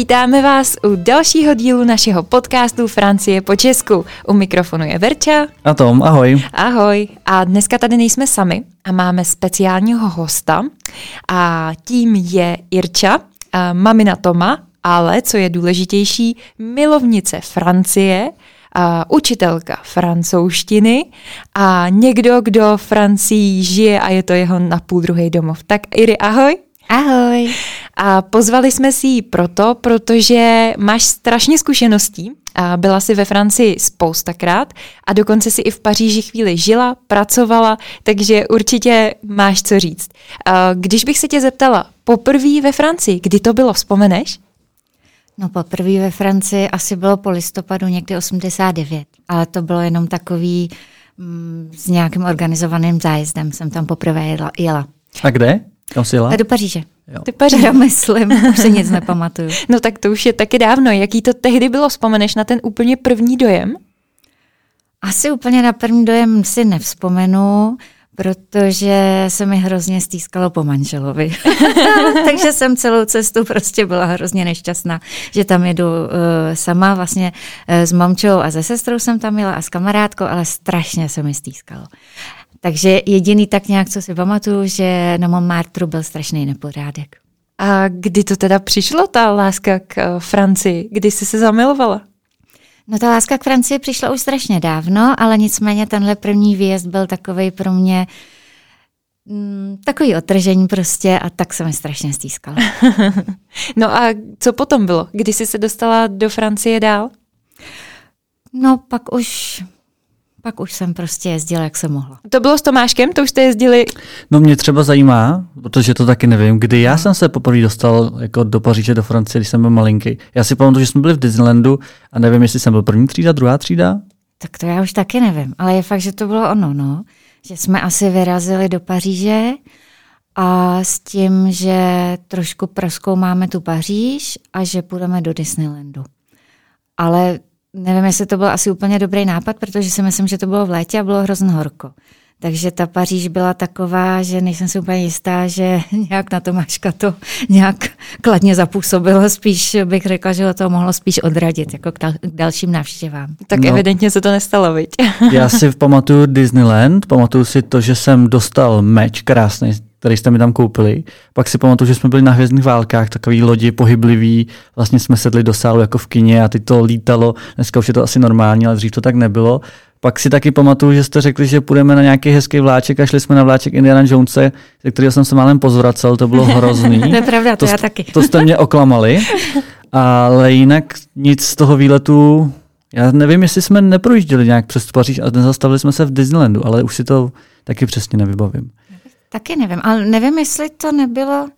Vítáme vás u dalšího dílu našeho podcastu Francie po Česku. U mikrofonu je Verča. A Tom, ahoj. Ahoj. A dneska tady nejsme sami a máme speciálního hosta a tím je Irča, mamina Toma, ale co je důležitější, milovnice Francie, a učitelka francouzštiny a někdo, kdo Francii žije a je to jeho napůl druhý domov. Tak Iri, ahoj. Ahoj. A pozvali jsme si ji proto, protože máš strašně zkušeností. A byla si ve Francii spoustakrát a dokonce si i v Paříži chvíli žila, pracovala, takže určitě máš co říct. A když bych se tě zeptala, poprvé ve Francii, kdy to bylo, vzpomeneš? No poprvé ve Francii asi bylo po listopadu někdy 89, ale to bylo jenom takový mm, s nějakým organizovaným zájezdem jsem tam poprvé jela. jela. A kde? Kam jsi jela? Do Paříže. Jo. Ty Paříž. Já myslím, už si nic nepamatuju. No tak to už je taky dávno. Jaký to tehdy bylo? Vzpomeneš na ten úplně první dojem? Asi úplně na první dojem si nevzpomenu, protože se mi hrozně stýskalo po manželovi. Takže jsem celou cestu prostě byla hrozně nešťastná, že tam jedu uh, sama vlastně uh, s mamčou a se sestrou jsem tam jela a s kamarádkou, ale strašně se mi stýskalo. Takže jediný tak nějak, co si pamatuju, že na Montmartru byl strašný nepořádek. A kdy to teda přišlo, ta láska k uh, Francii? Kdy jsi se zamilovala? No ta láska k Francii přišla už strašně dávno, ale nicméně tenhle první výjezd byl takový pro mě mm, takový otržení prostě a tak se mi strašně stýskala. no a co potom bylo? Kdy jsi se dostala do Francie dál? No pak už pak už jsem prostě jezdila, jak jsem mohla. To bylo s Tomáškem? To už jste jezdili? No mě třeba zajímá, protože to taky nevím, kdy já jsem se poprvé dostal jako do Paříže, do Francie, když jsem byl malinký. Já si pamatuju, že jsme byli v Disneylandu a nevím, jestli jsem byl první třída, druhá třída. Tak to já už taky nevím, ale je fakt, že to bylo ono, no. Že jsme asi vyrazili do Paříže a s tím, že trošku proskoumáme tu Paříž a že půjdeme do Disneylandu. Ale nevím, jestli to byl asi úplně dobrý nápad, protože si myslím, že to bylo v létě a bylo hrozně horko. Takže ta Paříž byla taková, že nejsem si úplně jistá, že nějak na Tomáška to nějak kladně zapůsobilo. Spíš bych řekla, že ho to mohlo spíš odradit jako k, dal- k dalším návštěvám. Tak no. evidentně se to nestalo, viď? Já si pamatuju Disneyland, pamatuju si to, že jsem dostal meč krásný, který jste mi tam koupili. Pak si pamatuju, že jsme byli na hvězdných válkách, takový lodi pohyblivý, vlastně jsme sedli do sálu jako v kině a ty to lítalo. Dneska už je to asi normální, ale dřív to tak nebylo. Pak si taky pamatuju, že jste řekli, že půjdeme na nějaký hezký vláček a šli jsme na vláček Indiana Jonese, ze kterého jsem se málem pozvracel, to bylo hrozný. to je pravda, to, to já taky. To jste mě oklamali, ale jinak nic z toho výletu, já nevím, jestli jsme neprojížděli nějak přes Paříž a nezastavili jsme se v Disneylandu, ale už si to taky přesně nevybavím. Taky nevím, ale nevím, jestli to nebylo,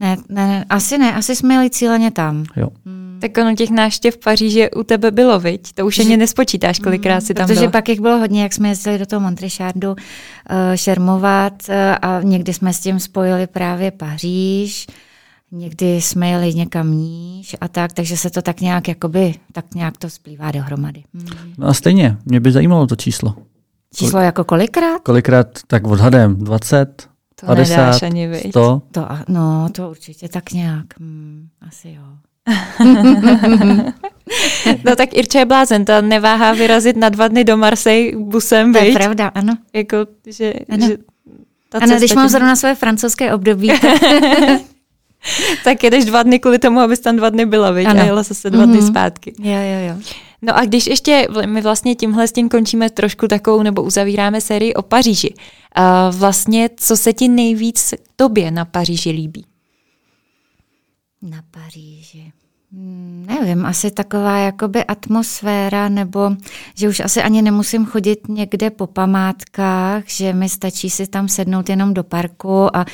ne, ne, asi ne, asi jsme jeli cíleně tam. Jo. Hmm. Tak ono těch návštěv v Paříži u tebe bylo, viď? To už ani nespočítáš, kolikrát si tam Protože byla. pak jich bylo hodně, jak jsme jezdili do toho Montrechardu uh, šermovat uh, a někdy jsme s tím spojili právě Paříž, někdy jsme jeli někam níž a tak, takže se to tak nějak jakoby, tak nějak to splývá dohromady. Hmm. No a stejně, mě by zajímalo to číslo. Číslo jako kolikrát? Kolikrát, tak odhadem, 20, to 50, nedáš ani, viď? 100? To, no, to určitě tak nějak, hmm, asi jo. No tak Irče je blázen, ta neváhá vyrazit na dva dny do Marseille busem, To je viď? pravda, ano. Jako, že, Ano. že ta Ano, když tě- mám zrovna své francouzské období, tak tak jedeš dva dny kvůli tomu, abys tam dva dny byla, viď? Ano. A jela zase dva dny Mhm. zpátky. jo, jo, jo. No a když ještě, my vlastně tímhle s tím končíme trošku takovou, nebo uzavíráme sérii o Paříži. A vlastně, co se ti nejvíc tobě na Paříži líbí? Na Paříži. Hmm, nevím, asi taková jakoby atmosféra, nebo že už asi ani nemusím chodit někde po památkách, že mi stačí si tam sednout jenom do parku a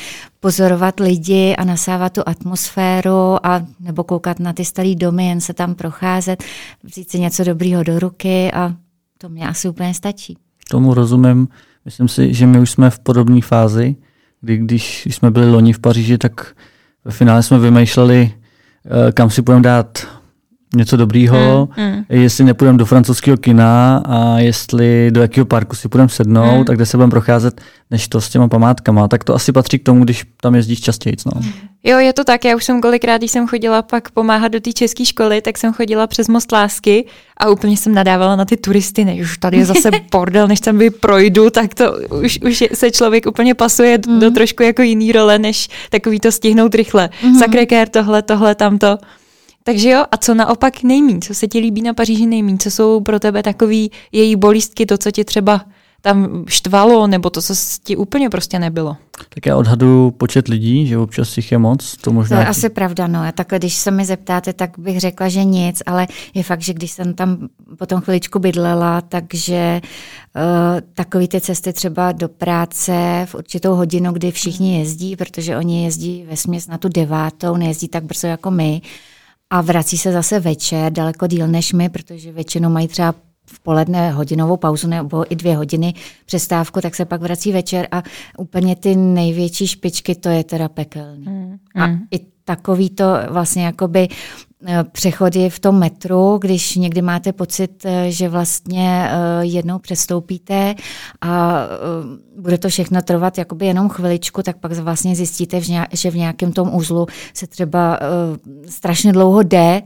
pozorovat lidi a nasávat tu atmosféru a nebo koukat na ty staré domy, jen se tam procházet, vzít si něco dobrýho do ruky a to mě asi úplně stačí. Tomu rozumím. Myslím si, že my už jsme v podobné fázi, kdy když jsme byli loni v Paříži, tak ve finále jsme vymýšleli, eh, kam si budeme dát něco dobrýho, mm, mm. jestli nepůjdeme do francouzského kina a jestli do jakého parku si půjdeme sednout, mm. tak kde se budeme procházet, než to s těma památkama. Tak to asi patří k tomu, když tam jezdíš častěji. No. Jo, je to tak. Já už jsem kolikrát, když jsem chodila pak pomáhat do té české školy, tak jsem chodila přes most lásky a úplně jsem nadávala na ty turisty, než už tady je zase bordel, než tam projdu, tak to už, už se člověk úplně pasuje mm. do trošku jako jiný role, než takový to stihnout rychle. Mm. Sakrekér, tohle, tohle, tamto. Takže jo, a co naopak nejmín? Co se ti líbí na Paříži nejmín? Co jsou pro tebe takový její bolístky, to, co ti třeba tam štvalo, nebo to, co ti úplně prostě nebylo? Tak já odhadu počet lidí, že občas jich je moc. To, možná to je asi pravda, no. A takhle, když se mi zeptáte, tak bych řekla, že nic, ale je fakt, že když jsem tam potom chviličku bydlela, takže uh, takový ty cesty třeba do práce v určitou hodinu, kdy všichni jezdí, protože oni jezdí ve směs na tu devátou, nejezdí tak brzo jako my, a vrací se zase večer, daleko díl než my, protože většinou mají třeba v poledne hodinovou pauzu nebo i dvě hodiny přestávku, tak se pak vrací večer a úplně ty největší špičky, to je teda pekelný. Mm, mm. A i takový to vlastně jakoby přechody v tom metru, když někdy máte pocit, eh, že vlastně eh, jednou přestoupíte a bude to všechno trvat jakoby jenom chviličku, tak pak vlastně zjistíte, že v nějakém tom úzlu se třeba strašně dlouho jde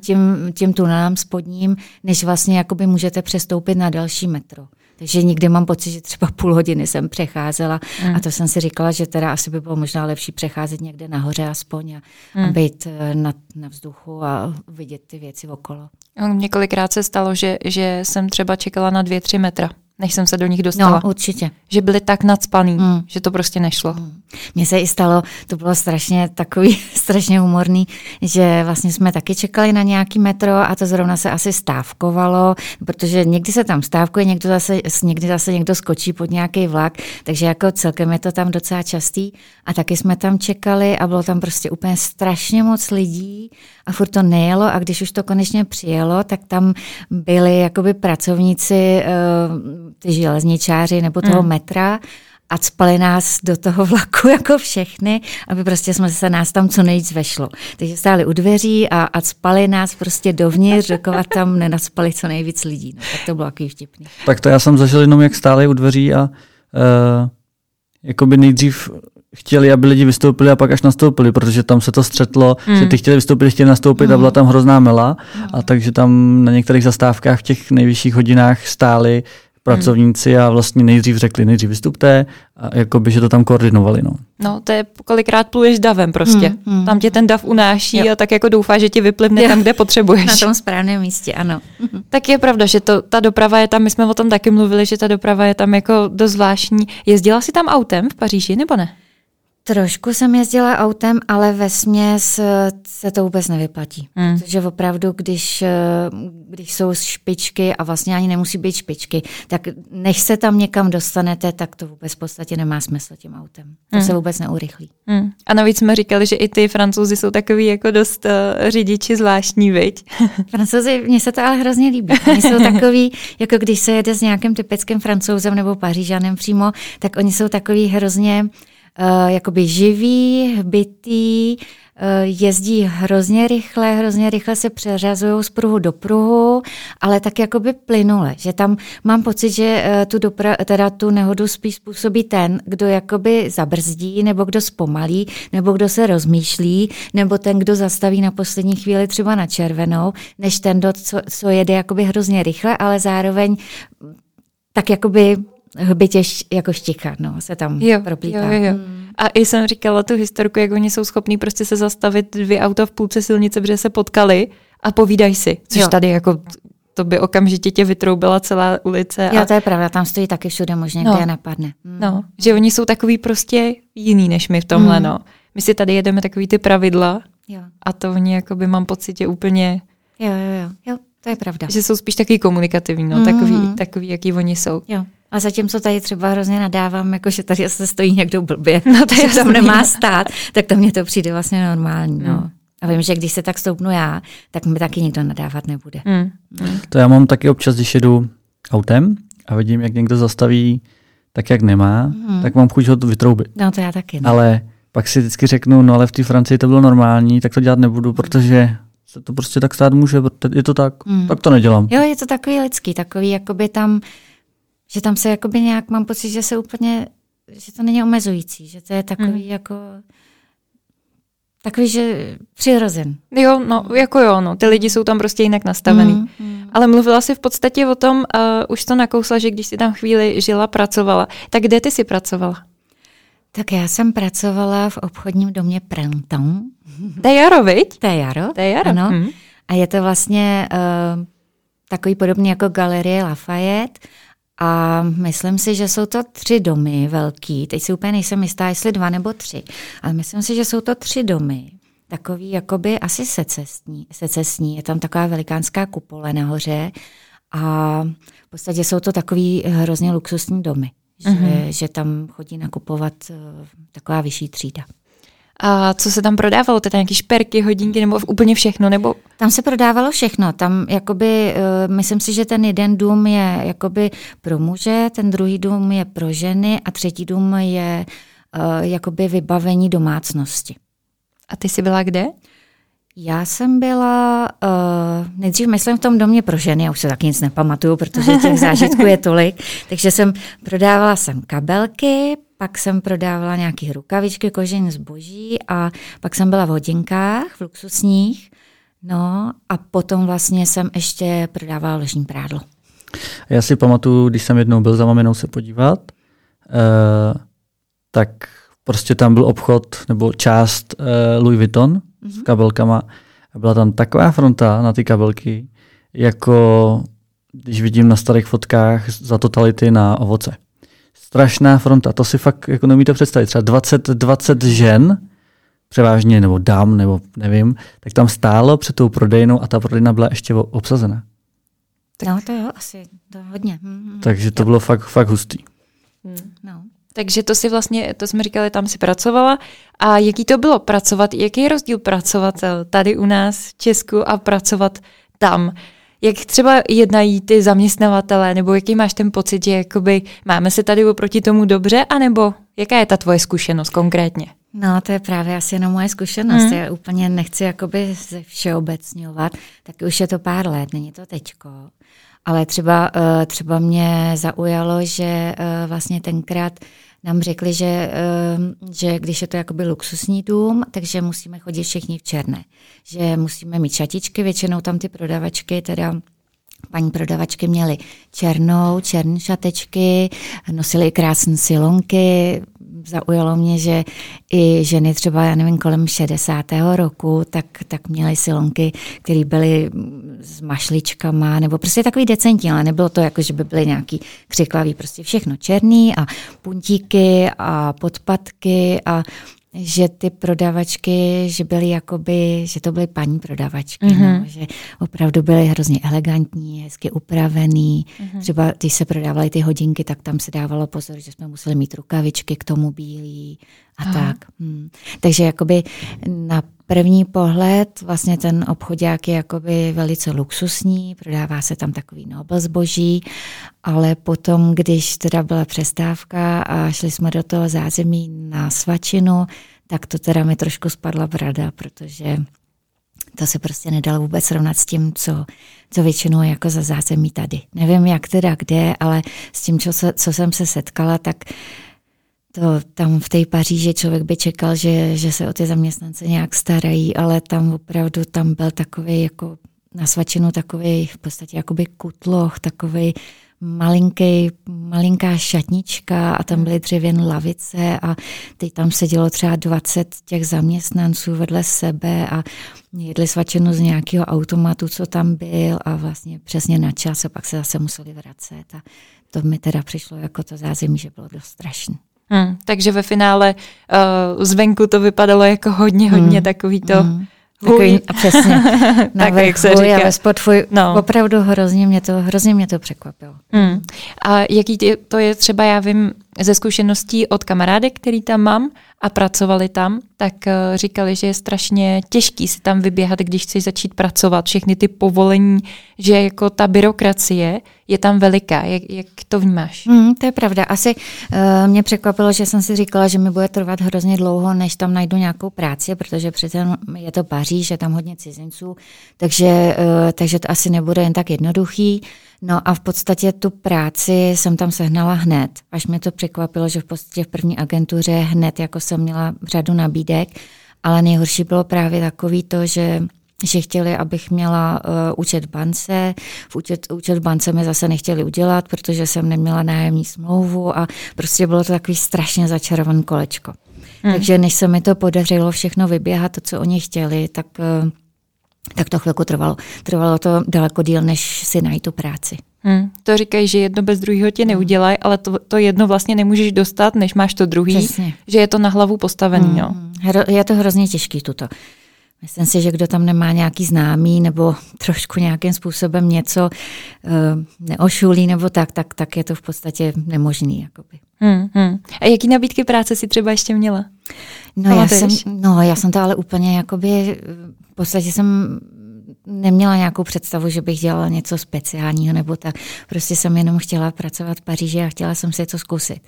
tím, tím tunelem spodním, než vlastně jakoby můžete přestoupit na další metro. Takže někdy mám pocit, že třeba půl hodiny jsem přecházela mm. a to jsem si říkala, že teda asi by bylo možná lepší přecházet někde nahoře aspoň a, mm. a být eh, na, na vzduchu a vidět ty věci okolo. Několikrát se stalo, že, že jsem třeba čekala na dvě, tři metra než jsem se do nich dostala. No, určitě. Že byli tak nadspaný, mm. že to prostě nešlo. Mm. Mně se i stalo, to bylo strašně takový, strašně humorný, že vlastně jsme taky čekali na nějaký metro a to zrovna se asi stávkovalo, protože někdy se tam stávkuje, někdo zase, někdy zase někdo skočí pod nějaký vlak, takže jako celkem je to tam docela častý a taky jsme tam čekali a bylo tam prostě úplně strašně moc lidí a furt to nejelo a když už to konečně přijelo, tak tam byli jakoby pracovníci, eh, ty železničáři nebo toho mm. metra a spali nás do toho vlaku jako všechny, aby prostě jsme se nás tam co nejvíc vešlo. Takže stáli u dveří a, a spali nás prostě dovnitř, dokovat tam nenaspali co nejvíc lidí. No, tak to bylo takový vtipný. Tak to já jsem zažil jenom, jak stáli u dveří a uh, jakoby nejdřív chtěli, aby lidi vystoupili a pak až nastoupili, protože tam se to střetlo, mm. že ty chtěli vystoupit, chtěli nastoupit mm. a byla tam hrozná mela mm. a takže tam na některých zastávkách v těch nejvyšších hodinách stáli pracovníci a vlastně nejdřív řekli, nejdřív vystupte a jakoby, že to tam koordinovali. No, no to je kolikrát pluješ davem prostě. Hmm, hmm. Tam tě ten dav unáší jo. a tak jako doufá, že ti vyplivne jo. tam, kde potřebuješ. Na tom správném místě, ano. tak je pravda, že to, ta doprava je tam, my jsme o tom taky mluvili, že ta doprava je tam jako dost zvláštní. Jezdila jsi tam autem v Paříži nebo ne? Trošku jsem jezdila autem, ale ve směs se to vůbec nevyplatí. Hmm. Protože opravdu, když, eh, když jsou špičky a vlastně ani nemusí být špičky, tak než se tam někam dostanete, tak to vůbec v podstatě nemá smysl tím autem. To hmm. se vůbec neurychlí. Hmm. A navíc jsme říkali, že i ty francouzi jsou takový jako dost uh, řidiči zvláštní, viď? Francouzi, mně se to ale hrozně líbí. Oni jsou takový, jako když se jede s nějakým typickým francouzem nebo pařížanem přímo, tak oni jsou takový hrozně uh, jakoby živý, bytý, uh, jezdí hrozně rychle, hrozně rychle se přeřazují z pruhu do pruhu, ale tak jakoby plynule, že tam mám pocit, že uh, tu, dopra- teda tu nehodu spíš způsobí ten, kdo jakoby zabrzdí, nebo kdo zpomalí, nebo kdo se rozmýšlí, nebo ten, kdo zastaví na poslední chvíli třeba na červenou, než ten, co, co jede jakoby hrozně rychle, ale zároveň tak jakoby hbitě jako štika, no, se tam jo, proplítá. Jo, jo. Hmm. A i jsem říkala tu historku, jak oni jsou schopní prostě se zastavit dvě auta v půlce silnice, protože se potkali a povídají si, což jo. tady jako to by okamžitě tě vytroubila celá ulice. A... Jo, to je pravda, tam stojí taky všude možně, no. kde je napadne. Hmm. No, že oni jsou takový prostě jiný než my v tomhle, hmm. no. My si tady jedeme takový ty pravidla jo. a to oni jakoby mám pocit, že úplně... Jo, jo, jo, jo, to je pravda. Že jsou spíš takový komunikativní, no, hmm. takový, takový, jaký oni jsou. Jo. A zatímco tady třeba hrozně nadávám, jako že tady se stojí někdo blbě, no to je tam nemá stát, tak to mně to přijde vlastně normální. No. Mm. A vím, že když se tak stoupnu já, tak mi taky nikdo nadávat nebude. Mm. Mm. To já mám taky občas, když jedu autem a vidím, jak někdo zastaví tak, jak nemá, mm. tak mám chuť ho to vytroubit. No to já taky. No. Ale pak si vždycky řeknu, no ale v té Francii to bylo normální, tak to dělat nebudu, protože se to prostě tak stát může, je to tak, Mm. tak to nedělám. Jo, je to takový lidský, takový jakoby tam, že tam se jakoby nějak, mám pocit, že se úplně, že to není omezující, že to je takový Mm. jako, takový, že přirozen. Jo, no, jako jo, no, ty lidi jsou tam prostě jinak nastavený. Mm, mm. Ale mluvila jsi v podstatě o tom, uh, už to nakousla, že když jsi tam chvíli žila, pracovala. Tak kde ty jsi pracovala? Tak já jsem pracovala v obchodním domě Printemps, To je jaro, viď? to je jaro. To je jaro. Ano. Hm. A je to vlastně uh, takový podobný jako galerie Lafayette. A myslím si, že jsou to tři domy velký. Teď si úplně nejsem jistá, jestli dva nebo tři. Ale myslím si, že jsou to tři domy. Takový jakoby asi secesní. secesní. Je tam taková velikánská kupole nahoře. A v podstatě jsou to takový hrozně luxusní domy. Že, mm-hmm. že tam chodí nakupovat uh, taková vyšší třída. A co se tam prodávalo? Teda nějaký šperky, hodinky nebo úplně všechno? Nebo Tam se prodávalo všechno. Tam jakoby, uh, myslím si, že ten jeden dům je jakoby pro muže, ten druhý dům je pro ženy a třetí dům je uh, jakoby vybavení domácnosti. a ty jsi byla kde? Já jsem byla uh, nejdřív, myslím, v tom domě pro ženy, já už se taky nic nepamatuju, protože těch zážitků je tolik, takže jsem prodávala jsem kabelky, pak jsem prodávala nějaké rukavičky, kožený zboží a pak jsem byla v hodinkách, v luxusních, no a potom vlastně jsem ještě prodávala ložní prádlo. Já si pamatuju, když jsem jednou byl za maminou se podívat, uh, tak prostě tam byl obchod nebo část uh, Louis Vuitton mm-hmm. s kabelkama a byla tam taková fronta na ty kabelky, jako když vidím na starých fotkách za totality na ovoce. Strašná fronta, to si fakt jako neumíte představit. Třeba 20, 20 žen, převážně, nebo dám, nebo nevím, tak tam stálo před tou prodejnou a ta prodejna byla ještě obsazena. No to jo, asi to hodně. Mm, Takže to bylo fakt, fakt hustý. no. Takže to si vlastně, to jsme říkali, tam si pracovala. A jaký to bylo pracovat? Jaký je rozdíl pracovat tady u nás v Česku a pracovat tam? Jak třeba jednají ty zaměstnavatele, nebo jaký máš ten pocit, že jakoby máme se tady oproti tomu dobře, anebo jaká je ta tvoje zkušenost konkrétně? No, to je právě asi jenom moje zkušenost. Mm. Mm. Já úplně nechci jakoby ze všeobecňovat, tak už je to pár let, není to teďko. Ale třeba, eh, třeba mě zaujalo, že eh, vlastně tenkrát nám řekli, že, eh, že když je to jakoby luxusní dům, takže musíme chodit všichni v černé. Že musíme mít šatičky, většinou tam ty prodavačky teda Paní prodavačky měly černou, černé šatečky, nosily krásné silonky. Zaujalo mě, že i ženy třeba, já nevím, kolem 60. roku, tak, tak měly silonky, které byly s mašličkama, nebo prostě takový decentní, ale nebylo to jako, že by byly nějaký křiklavý, prostě všechno černý a puntíky a podpatky a že ty prodavačky, že byly jakoby, že to byly paní prodavačky, Mhm. mm-hmm. no, že opravdu byly hrozně elegantní, hezky upravený. Mm-hmm. Třeba když se prodávaly ty hodinky, tak tam se dávalo pozor, že jsme museli mít rukavičky k tomu bílý a Aha. tak. Hmm. Takže jakoby na první pohled vlastně ten obchodák je jakoby velice luxusní, prodává se tam takový nobel zboží, ale potom, když teda byla přestávka a šli jsme do toho zázemí na svačinu, tak to teda mi trošku spadla brada, protože to se prostě nedalo vůbec srovnat s tím, co, co většinou jako za zázemí tady. Nevím, jak teda kde, ale s tím, co, se, co jsem se setkala, tak to tam v té Paříži člověk by čekal, že, že se o ty zaměstnance nějak starají, ale tam opravdu tam byl takový jako na svačinu takový v podstatě jakoby kutloch, takový malinký, malinká šatnička a tam byly dřevěné lavice a teď tam sedělo třeba 20 těch zaměstnanců vedle sebe a jedli svačinu z nějakého automatu, co tam byl a vlastně přesně na čas a pak se zase museli vracet a to mi teda přišlo jako to zázemí, že bylo dost strašné. Hmm, takže ve finále uh, zvenku to vypadalo jako hodně, hodně Hmm. takový to Mm. huj. Takový, a přesně, na Tak, jak se říká. ale spod tvoj, No. opravdu hrozně mě to, hrozně mě to překvapilo. Hmm. A jaký to je třeba, já vím ze zkušeností od kamarádek, který tam mám a pracovali tam, tak eh, říkali, že je strašně těžký si tam vyběhat, když chceš začít pracovat. Všechny ty povolení, že jako ta byrokracie je tam veliká. Jak, jak to vnímáš? Mm, to je pravda. Asi uh, mě překvapilo, že jsem si říkala, že mi bude trvat hrozně dlouho, než tam najdu nějakou práci, protože přece je to Paříž, je tam hodně cizinců, takže, uh, takže to asi nebude jen tak jednoduchý. No a v podstatě tu práci jsem tam sehnala hned, až mě to překvapilo, že v podstatě v první agentuře hned jako jsem měla řadu nabídek, ale nejhorší bylo právě takový to, že že chtěli, abych měla uh, účet v bance. V účet, účet v bance mi zase nechtěli udělat, protože jsem neměla nájemní smlouvu a prostě bylo to takový strašně začarovaný kolečko. Hmm. Takže než se mi to podařilo všechno vyběhat, to, co oni chtěli, tak uh, tak to chvilku trvalo. Trvalo to daleko díl, než si najít tu práci. Hmm, to říkají, že jedno bez druhého tě neudělají, ale to, to jedno vlastně nemůžeš dostat, než máš to druhý, Přesně. že je to na hlavu postavený. Hmm. No. Je to hrozně těžký tuto. Myslím si, že kdo tam nemá nějaký známý nebo trošku nějakým způsobem něco uh, neošulí nebo tak, tak, tak je to v podstatě nemožný. Jakoby. Hmm, hmm. A jaký nabídky práce si třeba ještě měla? No já, jsem, no já jsem to ale úplně jakoby, podstatě jsem neměla nějakou představu, že bych dělala něco speciálního nebo tak. Prostě jsem jenom chtěla pracovat v Paříži a chtěla jsem si to zkusit.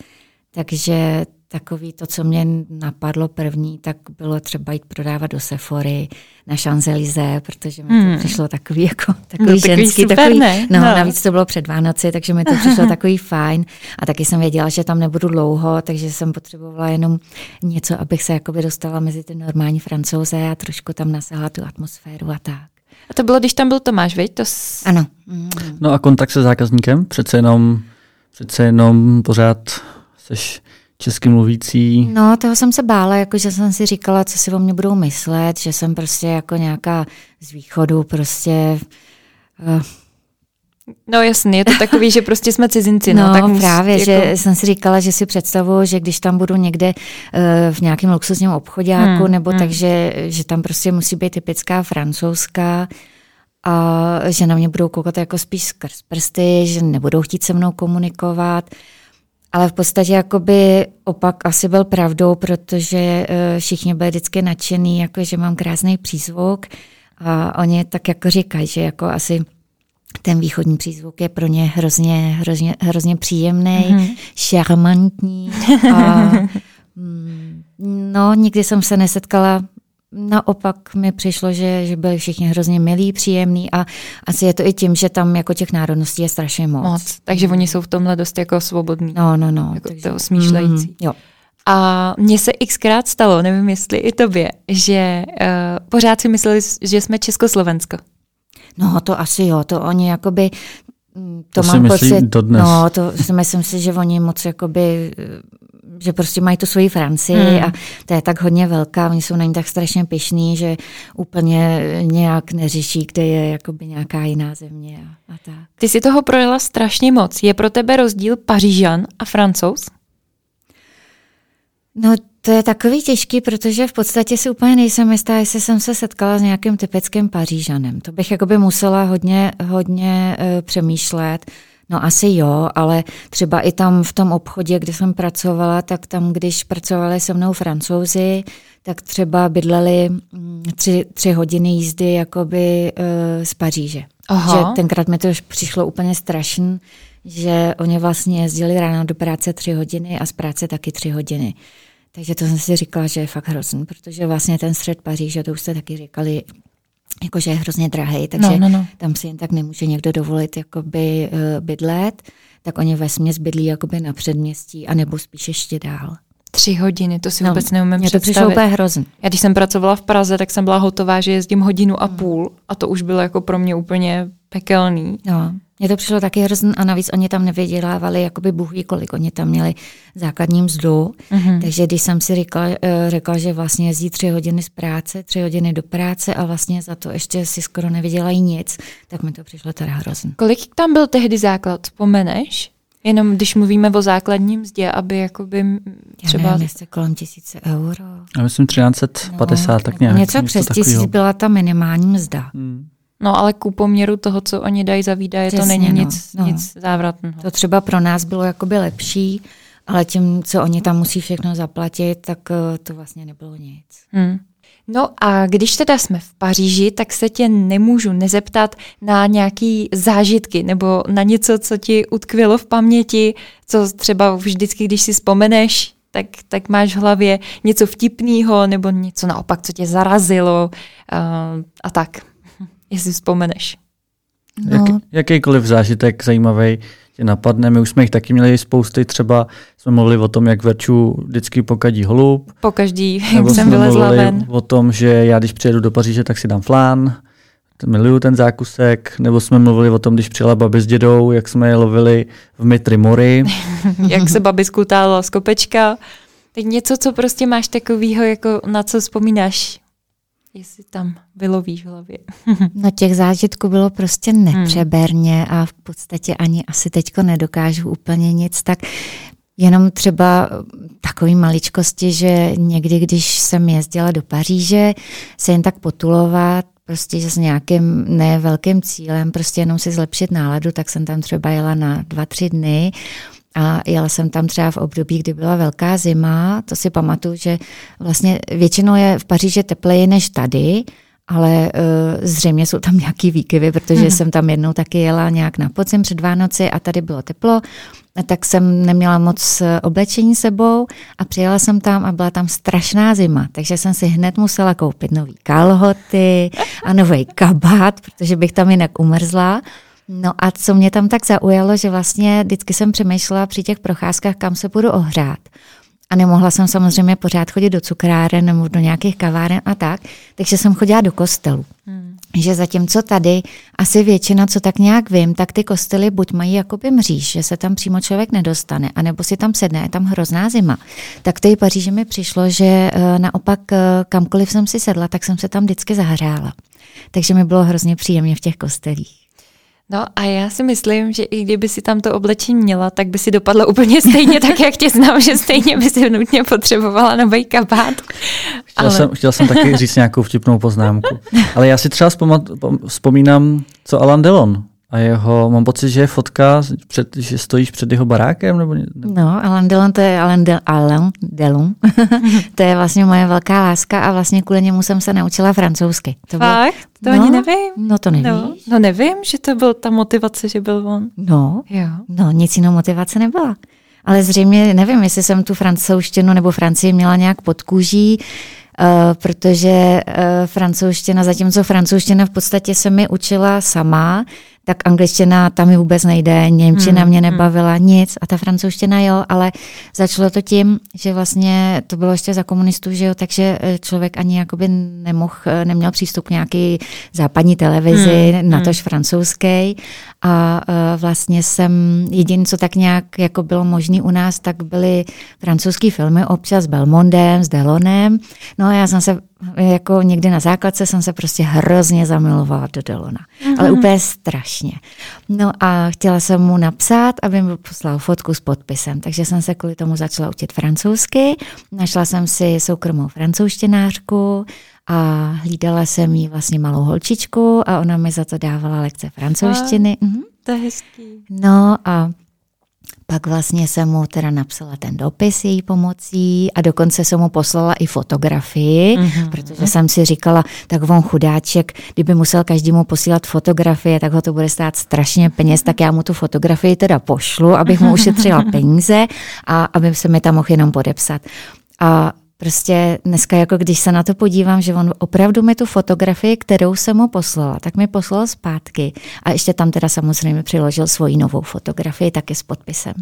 Takže takový to, co mě napadlo první, tak bylo třeba jít prodávat do Sephory na Champs-Élysées, protože mi to hmm. přišlo takový jako takový no, ženský, super, takový, ne? no, no, navíc to bylo před Vánoci, takže mi to přišlo takový fajn a taky jsem věděla, že tam nebudu dlouho, takže jsem potřebovala jenom něco, abych se jakoby dostala mezi ty normální francouze a trošku tam nasahla tu atmosféru a tak. A to bylo, když tam byl Tomáš, veď? To s... Ano. No a kontakt se zákazníkem? Přece jenom, přece jenom pořád seš česky mluvící. No, toho jsem se bála, jako že jsem si říkala, co si o mě budou myslet, že jsem prostě jako nějaká z východu, prostě... Uh, No jasně, je to takový, že prostě jsme cizinci. No, no tak právě, jako... že jsem si říkala, že si představuju, že když tam budu někde uh, v nějakém luxusním obchodáku, hmm, nebo hmm. tak, že, tam prostě musí být typická francouzská a že na mě budou koukat jako spíš skrz prsty, že nebudou chtít se mnou komunikovat. Ale v podstatě jakoby opak asi byl pravdou, protože uh, všichni byli vždycky nadšený, jako že mám krásný přízvuk a oni tak jako říkají, že jako asi ten východní přízvuk je pro ně hrozně, hrozně, hrozně příjemný, mm-hmm. šarmantní. A, mm, no, nikdy jsem se nesetkala naopak mi přišlo, že, že byli všichni hrozně milí, příjemní a asi je to i tím, že tam jako těch národností je strašně moc. moc. Takže oni jsou v tomhle dost jako svobodní. No, no, no. Jako takže, to smýšlející. Mm, jo. A mně se xkrát stalo, nevím jestli i tobě, že uh, pořád si mysleli, že jsme Československo. No to asi jo, to oni jakoby mm, to, to mám si pocit, dodnes. no to si myslím si, že oni moc jakoby že prostě mají tu svoji Francii hmm. a to je tak hodně velká, oni jsou na ní tak strašně pišní, že úplně nějak neřeší, kde je jakoby nějaká jiná země a, a tak. Ty si toho projela strašně moc. Je pro tebe rozdíl Pařížan a Francouz? No to je takový těžký, protože v podstatě si úplně nejsem jistá, jestli jsem se setkala s nějakým typickým Pařížanem. To bych jakoby musela hodně, hodně uh, přemýšlet. No asi jo, ale třeba i tam v tom obchodě, kde jsem pracovala, tak tam, když pracovali se mnou francouzi, tak třeba bydleli mm, tři, tři hodiny jízdy jakoby uh, z Paříže. Aha. Že tenkrát mi to už přišlo úplně strašný, že oni vlastně jezdili ráno do práce tři hodiny a z práce taky tři hodiny. Takže to jsem si říkala, že je fakt hrozný, protože vlastně ten střed Paříže, to už jste taky říkali, jakože je hrozně drahý, takže no, no, no. tam si jen tak nemůže někdo dovolit jakoby uh, bydlet, tak oni ve směs bydlí jakoby na předměstí, anebo spíš ještě dál. Tři hodiny, to si no, vůbec neumím mě představit. to přišlo úplně hrozný. Já když jsem pracovala v Praze, tak jsem byla hotová, že jezdím hodinu a půl a to už bylo jako pro mě úplně pekelný. No. Mně to přišlo taky hrozný a navíc oni tam nevydělávali jakoby bůh ví kolik, oni tam měli základní mzdu, mm-hmm. takže když jsem si řekla, eh, řekla, že vlastně jezdí tři hodiny z práce, tři hodiny do práce a vlastně za to ještě si skoro nevydělají nic, tak mi to přišlo teda hrozný. Kolik tam byl tehdy základ, vzpomeneš? Jenom když mluvíme o základním mzdě, aby jakoby třeba... Já nevím, kolem tisíce euro. Já myslím 1350, no, tak nějak. Něco přes tisíc byla ta minimální mzda. Hmm. No ale ku poměru toho, co oni dají za výdaje, Přesně, to není no, nic, no. nic závratného. To třeba pro nás bylo jakoby lepší, ale tím, co oni tam musí všechno zaplatit, tak eh, to vlastně nebylo nic. Hmm. No a když teda jsme v Paříži, tak se tě nemůžu nezeptat na nějaký zážitky nebo na něco, co ti utkvělo v paměti, co třeba vždycky, když si vzpomeneš, tak, tak máš v hlavě něco vtipného nebo něco naopak, co tě zarazilo uh, a tak, jestli vzpomeneš. No. Jak, jakýkoliv zážitek zajímavý tě napadne. My už jsme jich taky měli spousty, třeba jsme mluvili o tom, jak Verču vždycky pokadí holub. Po každý, jak jsem vylezla ven. o tom, že já když přijedu do Paříže, tak si dám flán. Miluju ten zákusek, nebo jsme mluvili o tom, když přijela babi s dědou, jak jsme je lovili v Mitry Mori. jak se babi skutála z kopečka. Teď něco, co prostě máš takového, jako na co vzpomínáš jestli tam vylovíš v hlavě. no těch zážitků bylo prostě hmm. nepřeberně a v podstatě ani asi teďko nedokážu úplně nic, tak Jenom třeba takový maličkosti, že někdy, když jsem jezdila do Paříže, se jen tak potulovat, prostě s nějakým ne velkým cílem, prostě jenom si zlepšit náladu, tak jsem tam třeba jela na dva, tři dny a jela jsem tam třeba v období, kdy byla velká zima, to si pamatuju, že vlastně většinou je v Paříži tepleji než tady, ale uh, zřejmě jsou tam nějaký výkyvy, protože hmm. jsem tam jednou taky jela nějak na podzim před Vánoci a tady bylo teplo, tak jsem neměla moc eh, oblečení sebou a přijela jsem tam a byla tam strašná zima, takže jsem si hned musela koupit nový kalhoty a nový kabát, protože bych tam jinak umrzla. No a co mě tam tak zaujalo, že vlastně vždycky jsem přemýšlela při těch procházkách, kam se budu ohřát. A nemohla jsem samozřejmě pořád chodit do cukráren nebo do nějakých kaváren a tak, takže jsem chodila do kostelu. Hmm. Že zatímco tady asi většina, co tak nějak vím, tak ty kostely buď mají jakoby mříž, že se tam přímo člověk nedostane, anebo si tam sedne, je tam hrozná zima. Tak v Paříži mi přišlo, že eh, naopak eh, kamkoliv jsem si sedla, tak jsem se tam vždycky zahřála. Takže mi bylo hrozně příjemně v těch kostelích. No a já si myslím, že i kdyby si tam to oblečení měla, tak by si dopadla úplně stejně tak, jak tě znám, že stejně by si nutně potřebovala nový kabát. Chtěl, Ale... jsem, chtěl jsem taky říct nějakou vtipnou poznámku. Ale já si třeba vzpomínám, co Alan Delon a jeho, mám pocit, že je fotka, před, že stojíš před jeho barákem? Nebo, nebo... No, Alain Delon, to je Alain, Del, Alain Delon. to je vlastně moje velká láska a vlastně kvůli němu jsem se naučila francouzsky. To Fakt? Byl... To no, ani nevím. No to nevíš. No, no nevím, že to byl ta motivace, že byl on. No, jo. no nic jinou motivace nebyla. Ale zřejmě nevím, jestli jsem tu francouzštinu nebo Francii měla nějak pod kůží, Uh, protože uh, francouzština, zatímco francouzština v podstatě se mi učila sama, tak angličtina tam mi vůbec nejde, němčina hmm, mě hmm. nebavila nic a ta francouzština jo, ale začalo to tím, že vlastně to bylo ještě za komunistů, že jo, takže eh, člověk ani jakoby nemohl, eh, neměl přístup k nějaký západní televizi, hmm, natož hmm. francouzský a uh, vlastně jsem jediný, co tak nějak jako bylo možné u nás, tak byly francouzský filmy občas s Belmondem, s Delonem, no a já jsem se jako někdy na základce jsem se prostě hrozně zamilovala do Delona. Mm-hmm. Ale úplně strašně. No a chtěla jsem mu napsat, aby mi poslal fotku s podpisem. Takže jsem se kvůli tomu začala učit francouzsky. Našla jsem si soukromou francouzštinářku a hlídala jsem jí vlastně malou holčičku a ona mi za to dávala lekce francouzštiny. Mhm. To je hezký. No a pak vlastně jsem mu teda napsala ten dopis její pomocí a dokonce jsem mu poslala i fotografii, mm-hmm. protože jsem si říkala, tak on chudáček, kdyby musel každému posílat fotografie, tak ho to bude stát strašně peněz, tak já mu tu fotografii teda pošlu, abych mu ušetřila peníze a aby se mi tam mohl jenom podepsat. A Prostě dneska, jako když se na to podívám, že on opravdu mi tu fotografii, kterou jsem mu poslala, tak mi poslal zpátky. A ještě tam teda samozřejmě přiložil svoji novou fotografii taky s podpisem.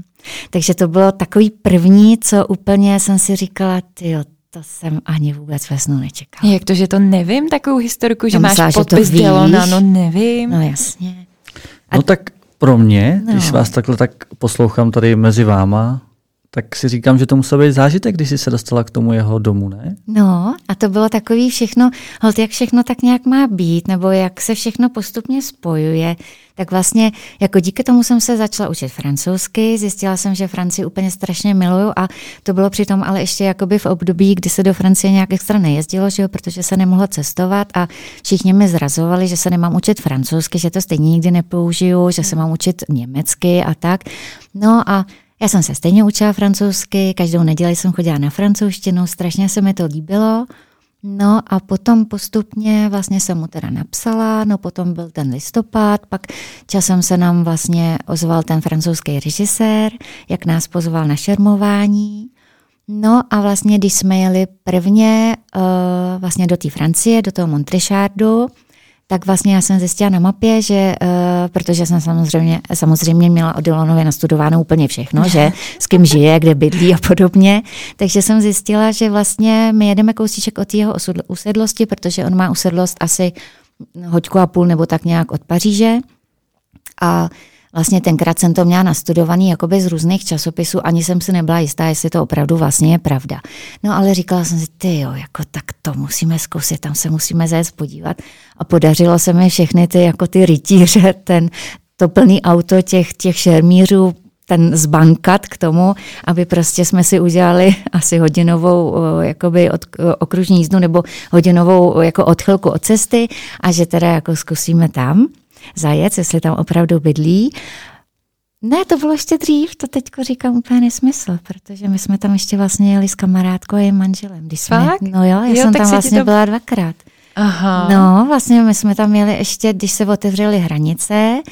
Takže to bylo takový první, co úplně jsem si říkala, ty to jsem ani vůbec ve snu nečekala. Jak to, že to nevím, takovou historiku, že no, máš myslela, podpis že to Dělona, no nevím. No jasně. A... No tak pro mě, no. když vás takhle tak poslouchám tady mezi váma, tak si říkám, že to musel být zážitek, když jsi se dostala k tomu jeho domu, ne? No a to bylo takový všechno, hold, jak všechno tak nějak má být, nebo jak se všechno postupně spojuje, tak vlastně jako díky tomu jsem se začala učit francouzsky, zjistila jsem, že Francii úplně strašně miluju a to bylo přitom ale ještě jakoby v období, kdy se do Francie nějak extra nejezdilo, že jo, protože se nemohlo cestovat a všichni mi zrazovali, že se nemám učit francouzsky, že to stejně nikdy nepoužiju, že se mám učit německy a tak. No a Já jsem se stejně učila francouzsky, každou neděli jsem chodila na francouzštinu, strašně se mi to líbilo. No a potom postupně vlastně jsem mu teda napsala, no potom byl ten listopad, pak časem se nám vlastně ozval ten francouzský režisér, jak nás pozval na šermování. No a vlastně, když jsme jeli prvně uh, vlastně do té Francie, do toho Montrechardu, tak vlastně já jsem zjistila na mapě, že uh, protože jsem samozřejmě, samozřejmě měla o Dylanově nastudováno úplně všechno, že s kým žije, kde bydlí a podobně, takže jsem zjistila, že vlastně my jedeme kousíček od jeho usedlosti, protože on má usedlost asi hoďku a půl nebo tak nějak od Paříže. A Vlastně tenkrát jsem to měla nastudovaný jakoby z různých časopisů, ani jsem si nebyla jistá, jestli to opravdu vlastně je pravda. No ale říkala jsem si, ty jo, jako tak to musíme zkusit, tam se musíme zajít podívat. A podařilo se mi všechny ty, jako ty rytíře, ten, to plný auto těch, těch šermířů, ten zbankat k tomu, aby prostě jsme si udělali asi hodinovou jakoby od, okružní jízdu nebo hodinovou jako odchylku od cesty a že teda jako zkusíme tam zajet, jestli tam opravdu bydlí. Ne, to bylo ještě dřív, to teď říkám úplně nesmysl, protože my jsme tam ještě vlastně jeli s kamarádkou a jejím manželem. Když jsme, Fakt? No jo, já jo, jsem tam vlastně to... byla dvakrát. Aha. No, vlastně my jsme tam měli ještě, když se otevřely hranice,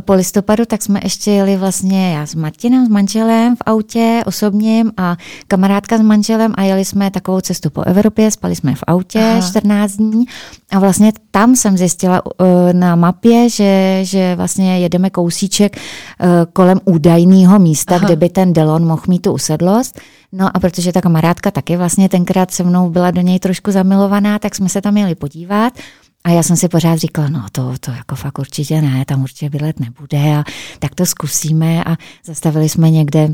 po listopadu, tak jsme ještě jeli vlastně já s Martinem, s manželem v autě osobním a kamarádka s manželem a jeli jsme takovou cestu po Evropě, spali jsme v autě Aha. 14 dní a vlastně tam jsem zjistila uh, na mapě, že, že vlastně jedeme kousíček uh, kolem údajného místa, Aha. kde by ten Delon mohl mít tu usedlost. No a protože ta kamarádka taky vlastně tenkrát se mnou byla do něj trošku zamilovaná, tak jsme se tam měli podívat. A já jsem si pořád říkala, no to, to jako fakt určitě ne, tam určitě bydlet nebude a tak to zkusíme a zastavili jsme někde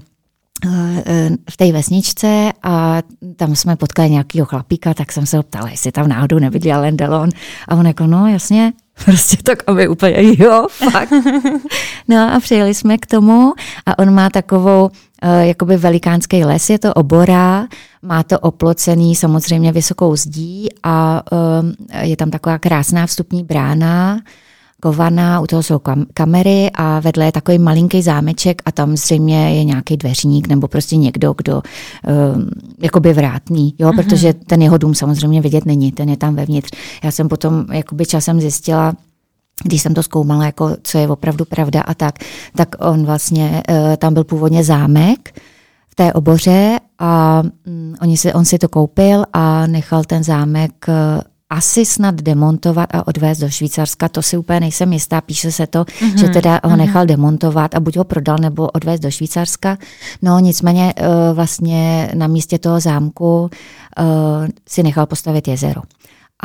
eh, eh, v té vesničce a tam jsme potkali nějakého chlapíka, tak jsem se ho ptala, jestli tam náhodou nebydlí Alain Delon. A on jako, no jasně, prostě tak aby úplně, jo, fakt. No a přijeli jsme k tomu a on má takovou Eh, jakoby velikánský les, je to obora, má to oplocený samozřejmě vysokou zdí a eh, je tam taková krásná vstupní brána, kovaná, u toho jsou kam- kamery a vedle je takový malinký zámeček a tam zřejmě je nějaký dveřník nebo prostě někdo, kdo um, jakoby vrátný, jo, mm-hmm. protože ten jeho dům samozřejmě vidět není, ten je tam vevnitř. Já jsem potom jakoby časem zjistila, když jsem to zkoumala, jako co je opravdu pravda a tak, tak on vlastně, uh, tam byl původně zámek v té oboře a um, oni si, on si to koupil a nechal ten zámek uh, asi snad demontovat a odvést do Švýcarska, to si úplně nejsem jistá, píše se to, mm-hmm. že teda ho mhm. nechal demontovat a buď ho prodal nebo odvést do Švýcarska. No nicméně uh, vlastně na místě toho zámku uh, si nechal postavit jezero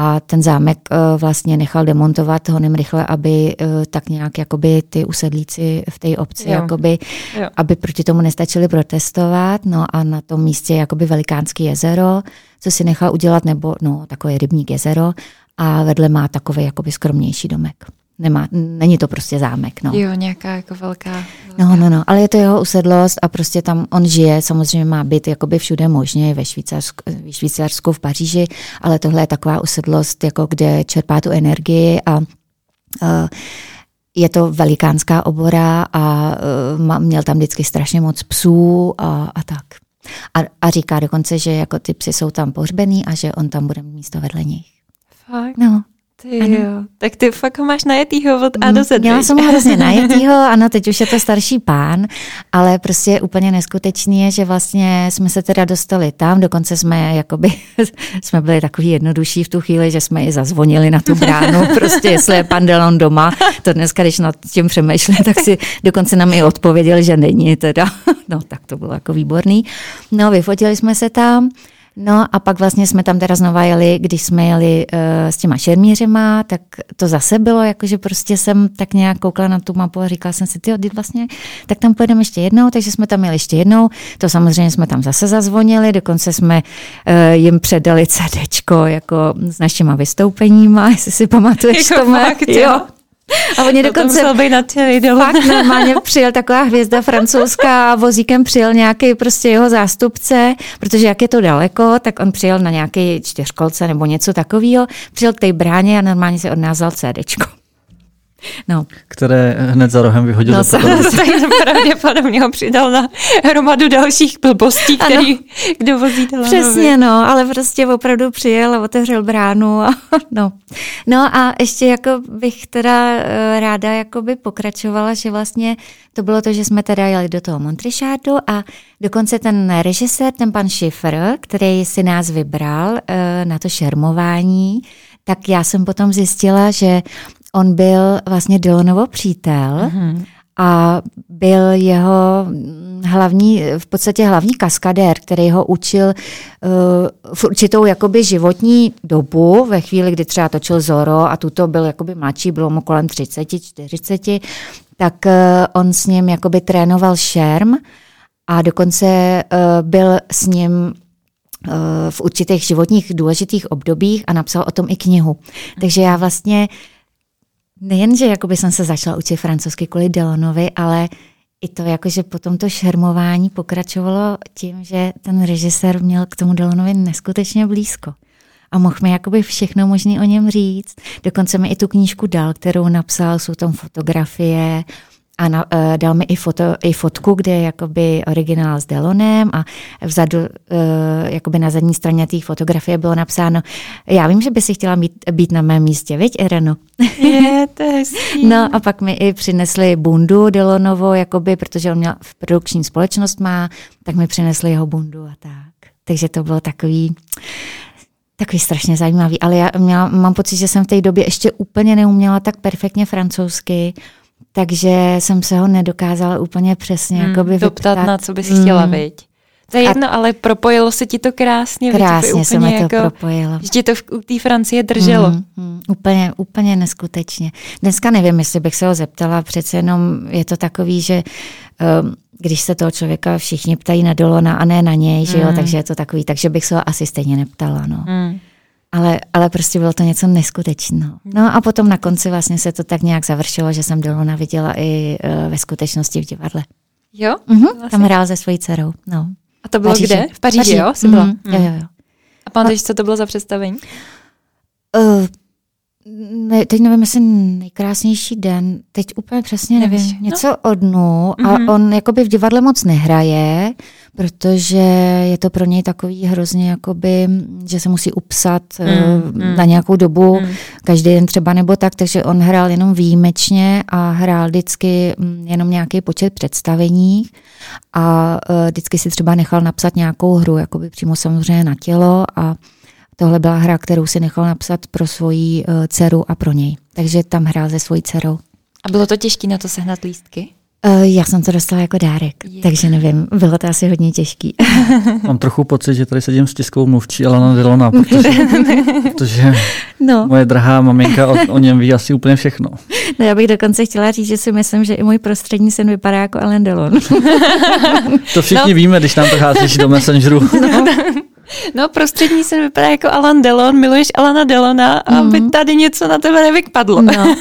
a ten zámek uh, vlastně nechal demontovat honem rychle, aby uh, tak nějak jakoby ty usedlíci v té obci, jo. Jakoby, jo. aby proti tomu nestačili protestovat. No a na tom místě jakoby velikánský jezero, co si nechal udělat, nebo no, takové rybník jezero a vedle má takový jakoby skromnější domek nemá, není to prostě zámek. No. Jo, nějaká jako velká, velká. No, no, no, ale je to jeho usedlost a prostě tam on žije, samozřejmě má být jakoby všude možně, ve Švýcarsku, ve Švýcarsku, v Paříži, ale tohle je taková usedlost, jako kde čerpá tu energii a uh, je to velikánská obora a uh, měl tam vždycky strašně moc psů a, a tak. A, a říká dokonce, že jako ty psy jsou tam pohřbený a že on tam bude místo vedle nich. Fakt? No. Ty ano. jo. Tak ty fakt ho máš najetýho od A do Z. Měla jsem ho hrozně najetýho, ano, teď už je to starší pán, ale prostě úplně neskutečný je, že vlastně jsme se teda dostali tam, dokonce jsme jakoby, jsme byli takový jednodušší v tu chvíli, že jsme i zazvonili na tu bránu, prostě jestli je pan Delon doma, to dneska, když nad tím přemýšlím, tak si dokonce nám i odpověděli, že není teda, no tak to bylo jako výborný. No, vyfotili jsme se tam, No a pak vlastně jsme tam teda znova jeli, když jsme jeli uh, s těma šermířema, tak to zase bylo, jakože prostě jsem tak nějak koukla na tu mapu a říkala jsem si, ty vlastně, tak tam pojedeme ještě jednou, takže jsme tam jeli ještě jednou. To samozřejmě jsme tam zase zazvonili, dokonce jsme uh, jim předali CDčko jako s našima vystoupeníma, jestli si pamatuješ jako to. Jo. jo. A oni dokonce... To být Fakt normálně přijel taková hvězda francouzská a vozíkem přijel nějaký prostě jeho zástupce, protože jak je to daleko, tak on přijel na nějaký čtyřkolce nebo něco takového, přijel k té bráně a normálně si od nás vzal CDčko. No. Které hned za rohem vyhodil No samozřejmě pravděpodobně ho přidal na hromadu dalších blbostí, který kdo vozí Delanovi. Přesně, no, ale prostě opravdu přijel a otevřel bránu. A, no. no a ještě jako bych teda eh, ráda jakoby pokračovala, že vlastně to bylo to, že jsme teda jeli do toho Montrishardu a dokonce ten režisér, ten pan Schiffer, který si nás vybral eh, na to šermování, tak já jsem potom zjistila, že on byl vlastně Dylanovo přítel mm-hmm. a byl jeho hlavní, v podstatě hlavní kaskadér, který ho učil uh, v určitou jakoby životní dobu, ve chvíli, kdy třeba točil Zoro a tuto byl jakoby mladší, bylo mu kolem 30, 40, tak uh, on s ním jakoby trénoval šerm a dokonce uh, byl s ním v určitých životních důležitých obdobích a napsal o tom i knihu. Takže já vlastně nejen, že jakoby jsem se začala učit francouzsky kvůli Delanovi, ale i to, jakože potom to šermování pokračovalo tím, že ten režisér měl k tomu Delanovi neskutečně blízko. A mohl mi jakoby všechno možné o něm říct. Dokonce mi i tu knížku dal, kterou napsal, jsou tam fotografie, a na, uh, dal mi i, foto, i fotku, kde je jakoby originál s Delonem a vzadu, uh, jakoby na zadní straně té fotografie bylo napsáno, já vím, že by si chtěla být, být na mém místě, viď, Ireno? Je, to je. No a pak mi i přinesli bundu Delonovo, jakoby, protože on měl v produkční společnost má, tak mi přinesli jeho bundu a tak. Takže to bylo takový, takový strašně zajímavý, ale já měla, mám pocit, že jsem v té době ještě úplně neuměla tak perfektně francouzsky, takže jsem se ho nedokázala úplně přesně hmm, jakoby doptat, vyptat. na co bys chtěla, Hmm. viď? To je jedno, ale propojilo se ti to krásně. Krásně se mi to jako, propojilo. Že ti to v u té Francie drželo. Mm, mm, úplně, úplně neskutečně. Dneska nevím, jestli bych se ho zeptala, přece jenom je to takový, že um, když se toho člověka všichni ptají na Dolona a ne na něj, že jo, Mm. takže je to takový, takže bych se ho asi stejně neptala, no. Hmm. Ale, ale prostě bylo to něco neskutečného. No a potom na konci vlastně se to tak nějak završilo, že jsem Dolona viděla i uh, ve skutečnosti v divadle. Jo? Mhm, Vlastně. Tam hrál se svojí dcerou, no. A to bylo Paříži. kde? V Paříži, Paříži. jo? Jsi byla? Mhm, Jo, jo, jo. A pamatuješ, co to bylo za představení? Uh, ne, teď nevím, jestli nejkrásnější den, teď úplně přesně nevím, Nevíš, no. něco o dnu a Mhm. on jakoby v divadle moc nehraje, protože je to pro něj takový hrozně jakoby, že se musí upsat Mm, mm, mm. na nějakou dobu, Mm. každý den třeba nebo tak, takže on hrál jenom výjimečně a hrál vždycky mm, jenom nějaký počet představení a uh, vždycky si třeba nechal napsat nějakou hru, jakoby přímo samozřejmě na tělo a tohle byla hra, kterou si nechal napsat pro svoji uh, dceru a pro něj. Takže tam hrál se svojí dcerou. A bylo to těžké na to sehnat lístky? Uh, já jsem to dostala jako dárek, Je. takže nevím, bylo to asi hodně těžký. Mám trochu pocit, že tady sedím s tiskovou mluvčí Alana Delona, protože, protože No, moje drahá maminka o, o něm ví asi úplně všechno. no, já bych dokonce chtěla říct, že si myslím, že i můj prostřední syn vypadá jako Alain Delon. To všichni no. víme, když nám to házíš do Messengeru. No, prostřední se vypadá jako Alan Delon, miluješ Alana Delona, aby tady něco na tebe nevypadlo. No,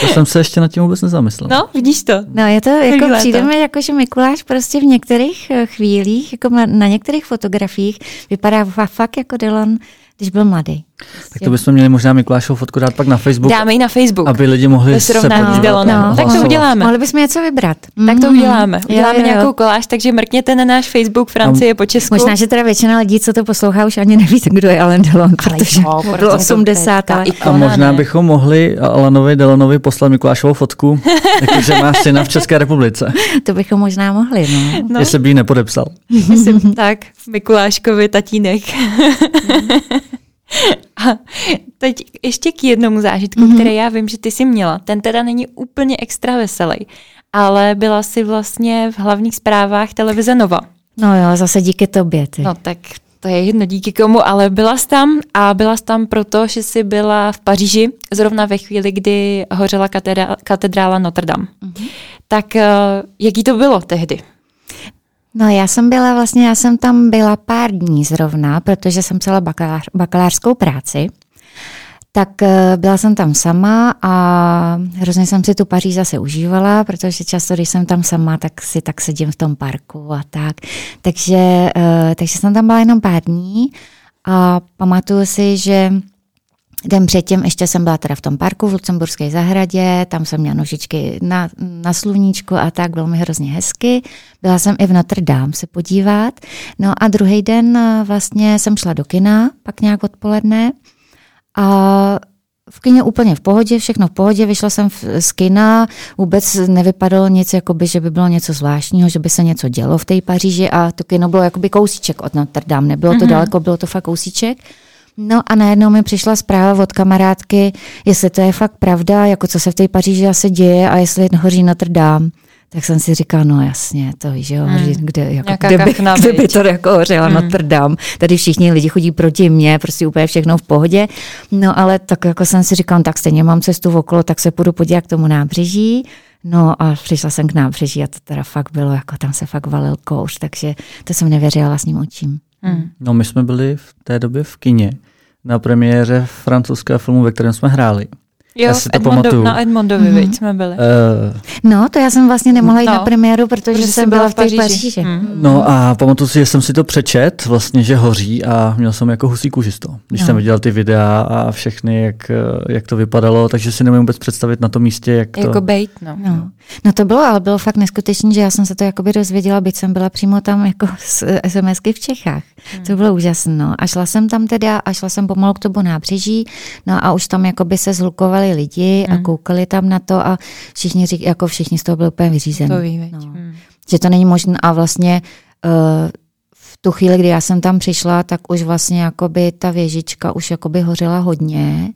To jsem se ještě nad tím vůbec nezamyslel. No, vidíš to? no je to, jako Chvíle přijde to. mi jako, že Mikuláš prostě v některých eh, chvílích, jako na, na některých fotografiích, vypadá fa- fakt jako Delon, když byl mladý. Tak to bychom měli možná Mikulášovu fotku dát pak na Facebook, Dáme ji na Facebook. aby lidi mohli Ve se podívat Delonem. a Tak to hlasovat. uděláme. Mohli bychom něco vybrat. Tak to Mhm. uděláme. Uděláme Jo, jo, nějakou koláž, takže mrkněte na náš Facebook Francie po Česku. Možná, že teda většina lidí, co to poslouchá, už ani neví, kdo je Alain Delon, protože jo, byl protože to 80, je ale... taková A možná ne? bychom mohli Alanovi Delonovi poslat Mikulášovou fotku, jakože má syna v České republice, To bychom možná mohli, no. No. jestli by ji nepodepsal. Myslím, tak, Mikuláškovi tatínek. A teď ještě k jednomu zážitku, mm-hmm. který já vím, že ty jsi měla. Ten teda není úplně extra veselý, ale byla si vlastně v hlavních zprávách televize Nova. No jo, zase díky tobě, ty. No tak to je jedno díky komu, ale byla jsi tam a byla jsi tam proto, že jsi byla v Paříži zrovna ve chvíli, kdy hořela katedrála Notre Dame. Mm-hmm. Tak eh, jaký to bylo tehdy? No já jsem byla vlastně, já jsem tam byla pár dní zrovna, protože jsem psala bakalář, bakalářskou práci. Tak eh, byla jsem tam sama a hrozně jsem si tu Paříž zase užívala, protože často, když jsem tam sama, tak si tak sedím v tom parku a tak. Takže, eh, takže jsem tam byla jenom pár dní a pamatuju si, že Den předtím ještě jsem byla teda v tom parku v Lucemburské zahradě, tam jsem měla nožičky na, na sluníčku a tak, bylo mi hrozně hezky. Byla jsem i v Notre Dame se podívat. No a druhý den eh, vlastně jsem šla do kina, pak nějak odpoledne. A v kině úplně v pohodě, všechno v pohodě, vyšla jsem z kina, vůbec nevypadalo nic, jakoby, že by bylo něco zvláštního, že by se něco dělo v té Paříži a to kino bylo jakoby kousíček od Notre Dame, nebylo to mm-hmm. daleko, bylo to fakt kousíček. No a najednou mi přišla zpráva od kamarádky, jestli to je fakt pravda, jako co se v té Paříži asi děje a jestli hoří Notre Dame. Tak jsem si říkala, no jasně, to víš, jo, hmm. kde, jako, kde, by, kde by to jako hořela hmm. Notre Dame. Tady všichni lidi chodí proti mně, prostě úplně všechno v pohodě. No ale tak jako jsem si říkala, no, tak stejně mám cestu okolo, tak se půjdu podívat k tomu nábřeží. No a přišla jsem k nábřeží a to teda fakt bylo, jako tam se fakt valil kouř, takže to jsem nevěřila vlastním očím. Hmm. No my jsme byli v té době v kině na premiéře francouzského filmu, ve kterém jsme hráli. Jo, já si to Edmondo, pamatuju. na Edmondovi, mm-hmm. jsme byli. Uh, no, to já jsem vlastně nemohla jít no, na premiéru, protože, protože jsem byla v té Paříži. Mm. No a pamatuju si, že jsem si to přečet, vlastně, že hoří a měl jsem jako husí kůžisto. Když no. jsem viděl ty videa a všechny, jak, jak to vypadalo, takže si nemůžu vůbec představit na tom místě, jak to... Jako bejt, no. no. No to bylo, ale bylo fakt neskutečné, že já jsem se to jakoby dozvěděla, byť jsem byla přímo tam jako z SMSky v Čechách. Hmm. To bylo úžasné. No. A šla jsem tam teda a šla jsem pomalu k tomu nábřeží, no a už tam jakoby se zhlukovali lidi hmm. a koukali tam na to a všichni řík, jako všichni z toho byli úplně vyřízení. To ví, no. hmm. Že to není možné a vlastně uh, v tu chvíli, kdy já jsem tam přišla, tak už vlastně jakoby ta věžička už jakoby hořela hodně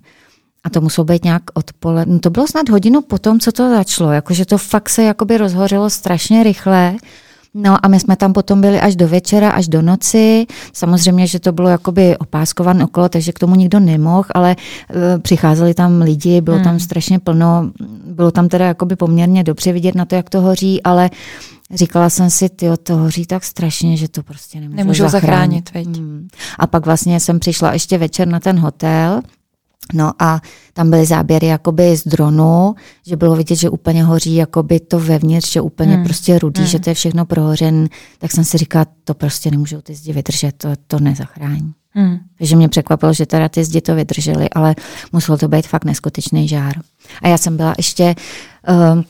a to muselo být nějak odpoledne. No to bylo snad hodinu potom, co to začalo. Jakože to fakt se jakoby rozhořelo strašně rychle. No a my jsme tam potom byli až do večera, až do noci. Samozřejmě, že to bylo jakoby opáskované okolo, takže k tomu nikdo nemohl, ale e, přicházeli tam lidi, bylo hmm. tam strašně plno, bylo tam teda jakoby poměrně dobře vidět na to, jak to hoří, ale říkala jsem si, ty to hoří tak strašně, že to prostě nemůžu, nemůžu zachránit. zachránit hmm. A pak vlastně jsem přišla ještě večer na ten hotel, No a tam byly záběry jakoby z dronu, že bylo vidět, že úplně hoří jakoby to vevnitř, že úplně hmm. prostě rudý, hmm. že to je všechno prohořen. Tak jsem si říkala, to prostě nemůžou ty zdi vydržet, to, to nezachrání. Hmm. Takže mě překvapilo, že teda ty zdi to vydržely, ale muselo to být fakt neskutečný žár. A já jsem byla ještě, uh,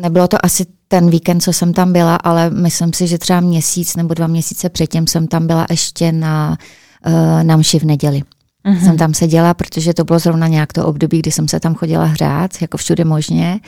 nebylo to asi ten víkend, co jsem tam byla, ale myslím si, že třeba měsíc nebo dva měsíce předtím jsem tam byla ještě na, uh, na mši v neděli. Mm-hmm. Jsem tam seděla, protože to bylo zrovna nějak to období, kdy jsem se tam chodila hrát, jako všude možně.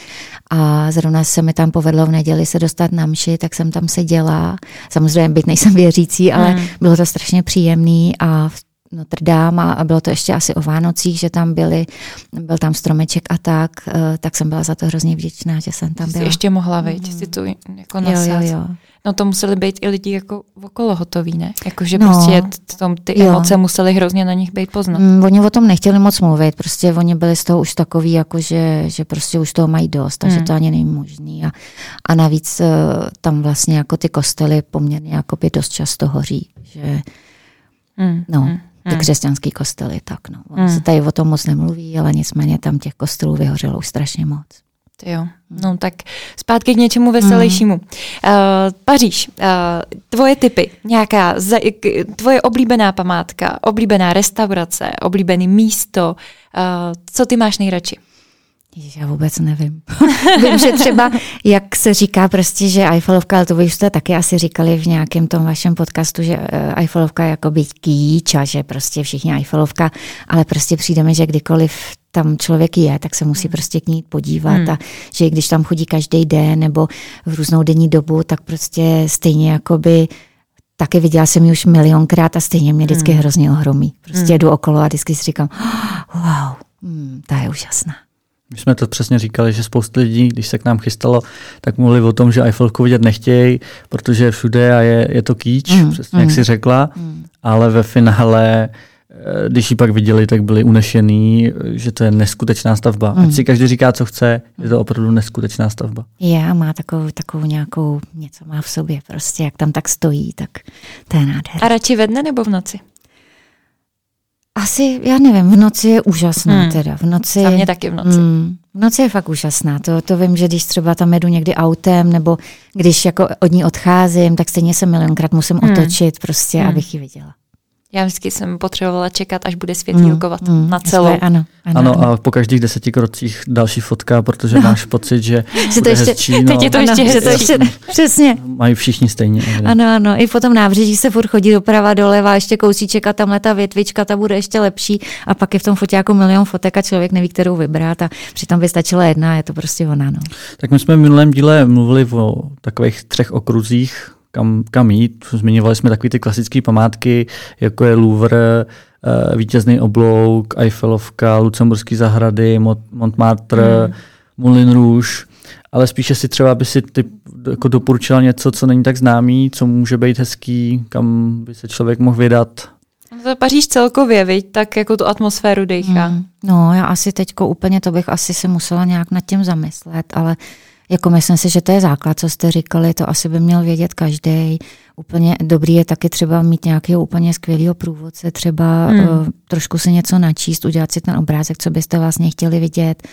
A zrovna se mi tam povedlo v neděli se dostat na mši, tak jsem tam seděla. Samozřejmě byť nejsem věřící, ale mm. bylo to strašně příjemný a Notre Dame a bylo to ještě asi o Vánocích, že tam byli, byl tam stromeček a tak, eh, tak jsem byla za to hrozně vděčná, že jsem tam byla. Jsi ještě mohla vejít, mm. si to jako nasát. Jo, jo, jo. No to museli být i lidi jako okolo hotoví, ne? Jakože no, prostě tom, ty jo. emoce musely hrozně na nich být poznat. Mm, oni o tom nechtěli moc mluvit, prostě oni byli z toho už takový, jako že, že prostě už toho mají dost, takže mm. to ani není možný. A, a navíc uh, tam vlastně jako ty kostely poměrně jako by dost často hoří, že mm. no. Mm ty hmm. křesťanský kostely, tak no. Ono hmm. se tady o tom moc nemluví, ale nicméně tam těch kostelů vyhořelo už strašně moc. Jo, no tak zpátky k něčemu veselějšímu. Mm. Uh, Paříž, uh, tvoje typy, nějaká za, tvoje oblíbená památka, oblíbená restaurace, oblíbené místo, uh, co ty máš nejradši? Ježiš, já vůbec nevím. Vím, že třeba, jak se říká prostě, že Eiffelovka, ale to vy už jste taky asi říkali v nějakém tom vašem podcastu, že Eiffelovka je jako být kýč a že prostě všichni Eiffelovka, ale prostě přijde mi, že kdykoliv tam člověk je, tak se musí hmm. prostě k ní podívat hmm. a že když tam chodí každý den nebo v různou denní dobu, tak prostě stejně jakoby taky viděla jsem ji už milionkrát a stejně mě vždycky hmm. hrozně ohromí. Prostě hmm. jdu okolo a vždycky si říkám, wow, hmm, ta je úžasná. My jsme to přesně říkali, že spoustu lidí, když se k nám chystalo, tak mluvili o tom, že Eiffelku vidět nechtějí, protože je všude a je, je to kýč, mm, přesně mm, jak si řekla, mm. ale ve finále Eh, když ji pak viděli, tak byli unešený, že to je neskutečná stavba. Mm. Ať si každý říká, co chce, je to opravdu neskutečná stavba. Je, má takovou, takovou nějakou, něco má v sobě prostě, jak tam tak stojí, tak to je nádherné. A radši ve dne nebo v noci? Asi, já nevím, v noci je úžasná hmm. teda. V noci, Za mě taky v noci. Mm, v noci je fakt úžasná. To, to vím, že když třeba tam jedu někdy autem, nebo když jako od ní odcházím, tak stejně se milionkrát musím hmm. otočit prostě, hmm. abych ji viděla. Já vždycky jsem potřebovala čekat, až bude světílkovat mm, mm, na celou. Ano, ano, ano, a po každých deseti krocích další fotka, protože no. máš pocit, že, že to ještě, hezčí, no, teď je to ještě, ano, to ještě přesně. Mají všichni stejně. Ano, ano, i potom nábřeží se furt chodí doprava, doleva, ještě kousíček a tamhle ta větvička, ta bude ještě lepší a pak je v tom fotě jako milion fotek a člověk neví, kterou vybrat a přitom by stačila jedna, je to prostě ona. No. Tak my jsme v minulém díle mluvili o takových třech okruzích, kam, kam jít. Zmiňovali jsme takové ty klasické památky, jako je Louvre, eh, vítězný oblouk, Eiffelovka, Lucemburský zahrady, Montmartre, hmm. Moulin Rouge, ale spíše si třeba by si ty jako doporučila něco, co není tak známý, co může být hezký, kam by se člověk mohl vydat. To Paříž celkově, viď? tak jako tu atmosféru dejchá. Hmm. No, já asi teďko úplně to bych asi se musela nějak nad tím zamyslet, ale jako myslím si, že to je základ, co jste říkali, to asi by měl vědět každý. Úplně dobrý je taky třeba mít nějakého úplně skvělého průvodce, třeba hmm. uh, trošku si něco načíst, udělat si ten obrázek, co byste vlastně chtěli vidět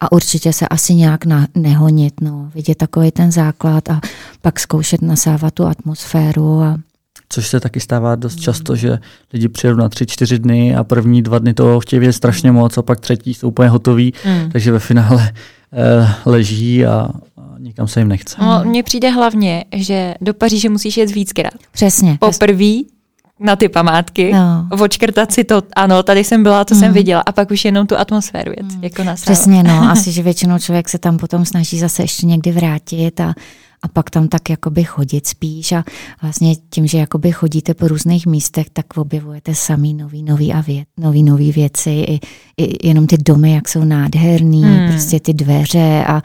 a určitě se asi nějak na, nehonit, no, vidět takový ten základ a pak zkoušet nasávat tu atmosféru a Což se taky stává dost často, že lidi přijedou na tři, čtyři dny a první dva dny toho chtějí vědět strašně moc a pak třetí jsou úplně hotový, mm. takže ve finále leží a, nikam se jim nechce. No, mně přijde hlavně, že do Paříže musíš jet víckrát. Přesně. Poprvé na ty památky, no. očkrtat si to, ano, tady jsem byla, to mm. jsem viděla, a pak už jenom tu atmosféru jet, mm. jako na Přesně, no, asi, že většinou člověk se tam potom snaží zase ještě někdy vrátit a a pak tam tak jakoby chodit spíš a vlastně tím, že jakoby chodíte po různých místech, tak objevujete samý nový, nový a věc, nový, nový věci, i, i, jenom ty domy, jak jsou nádherný, hmm. prostě ty dveře a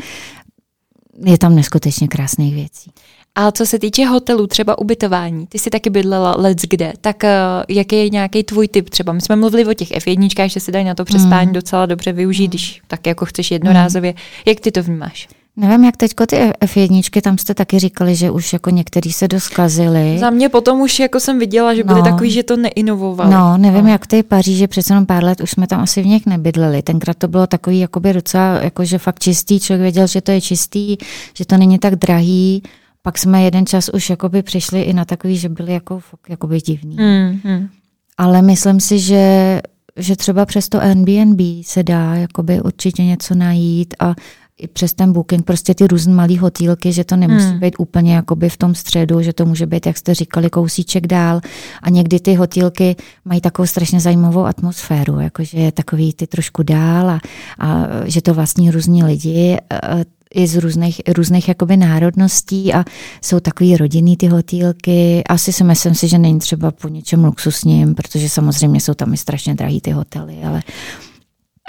je tam neskutečně krásných věcí. A co se týče hotelů, třeba ubytování, ty jsi taky bydlela let's kde, tak uh, jaký je nějaký tvůj typ třeba? My jsme mluvili o těch F1, že se dají na to přespání hmm. docela dobře využít, hmm. když tak jako chceš jednorázově. Hmm. Jak ty to vnímáš? Nevím, jak teďko ty F1, tam jste taky říkali, že už jako některý se doskazili. Za mě potom už jako jsem viděla, že byly no. takový, že to neinovovali. No, nevím, no. jak ty Paříže, přece jenom pár let už jsme tam asi v nich nebydleli. Tenkrát to bylo takový jakoby docela, jakože fakt čistý, člověk věděl, že to je čistý, že to není tak drahý. Pak jsme jeden čas už jakoby přišli i na takový, že byli jako fakt jakoby divný. Mm, mm. Ale myslím si, že že třeba přes to Airbnb se dá jakoby určitě něco najít a i přes ten booking, prostě ty různé malé hotýlky, že to nemusí hmm. být úplně jakoby v tom středu, že to může být, jak jste říkali, kousíček dál. A někdy ty hotýlky mají takovou strašně zajímavou atmosféru, jakože je takový ty trošku dál a, a že to vlastní různí lidi i z různých, různých jakoby národností a jsou takový rodinný ty hotýlky. Asi si myslím si, že není třeba po něčem luxusním, protože samozřejmě jsou tam i strašně drahý ty hotely, ale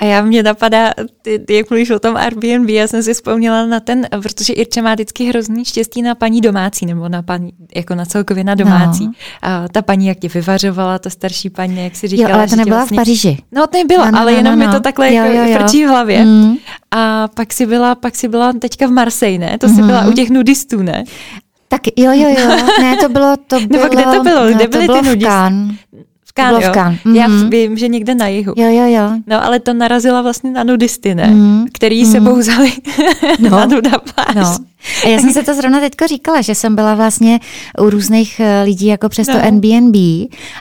a já mě napadá, ty, jak mluvíš o tom Airbnb, já jsem si vzpomněla na ten, protože Irče má vždycky hrozný štěstí na paní domácí, nebo na paní, jako na celkově na domácí. No. A ta paní, jak tě vyvařovala, ta starší paní, jak si říkala. Jo, ale to nebyla vlastně... v Paříži. No, to nebyla, no, no, ale no, jenom no, no. mi to takhle jo, jako jo, jo. frčí v hlavě. Mm. A pak si byla, pak si byla teďka v Marseille, ne? To si mm. byla u těch nudistů, ne? Tak jo, jo, jo. Ne, to bylo, to bylo... Nebo kde to bylo? Kde byly ty nudisty? Kán, jo. Mm-hmm. Já mhm. vím, že někde na jihu. Jo, jo, jo. No, ale to narazila vlastně na nudisty, ne? Mm-hmm. Který mm-hmm. se vzali no. na nudapář. No. A já jsem se to zrovna teďko říkala, že jsem byla vlastně u různých eh, lidí jako přes no. to Airbnb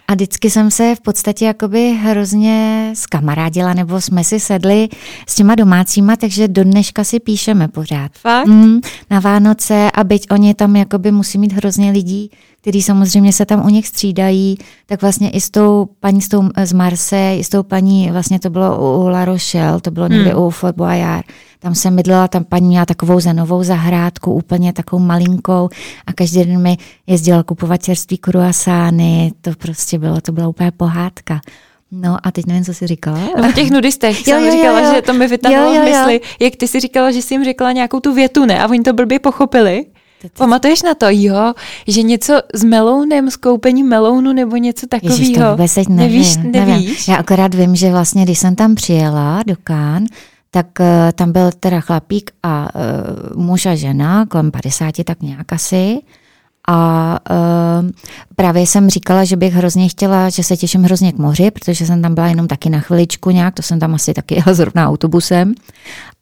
a vždycky jsem se v podstatě jakoby hrozně zkamarádila nebo jsme si sedli s těma domácíma, takže do dneška si píšeme pořád. Fakt? Mm, na Vánoce a byť oni tam jakoby musí mít hrozně lidí, který samozřejmě se tam u nich střídají, tak vlastně i s tou paní s tou z Marse, i s tou paní, vlastně to bylo u La Rochelle, to bylo někde hmm. u Fort Boyard, tam jsem bydlela, tam paní měla takovou zenovou zahrádku, úplně takovou malinkou a každý den mi jezdila kupovat čerství kruasány, to prostě bylo, to byla úplně pohádka. No a teď nevím, co jsi říkala. No, o těch nudistech jo, jsem jo, říkala, jo, jo. že to mi vytáhlo v mysli, jak ty si říkala, že jsi jim řekla nějakou tu větu, ne? A oni to blbě pochopili. Pamatuješ na to, jo, že něco s melounem, s koupením melounu nebo něco takového? Ježiš, to vůbec nevím, nevíš, nevíš? Nevím. Já akorát vím, že vlastně, když jsem tam přijela do Kán, tak uh, tam byl teda chlapík a uh, muž a žena, kolem 50 tak nějak asi. A uh, právě jsem říkala, že bych hrozně chtěla, že se těším hrozně k moři, protože jsem tam byla jenom taky na chviličku nějak, to jsem tam asi taky jela zrovna autobusem.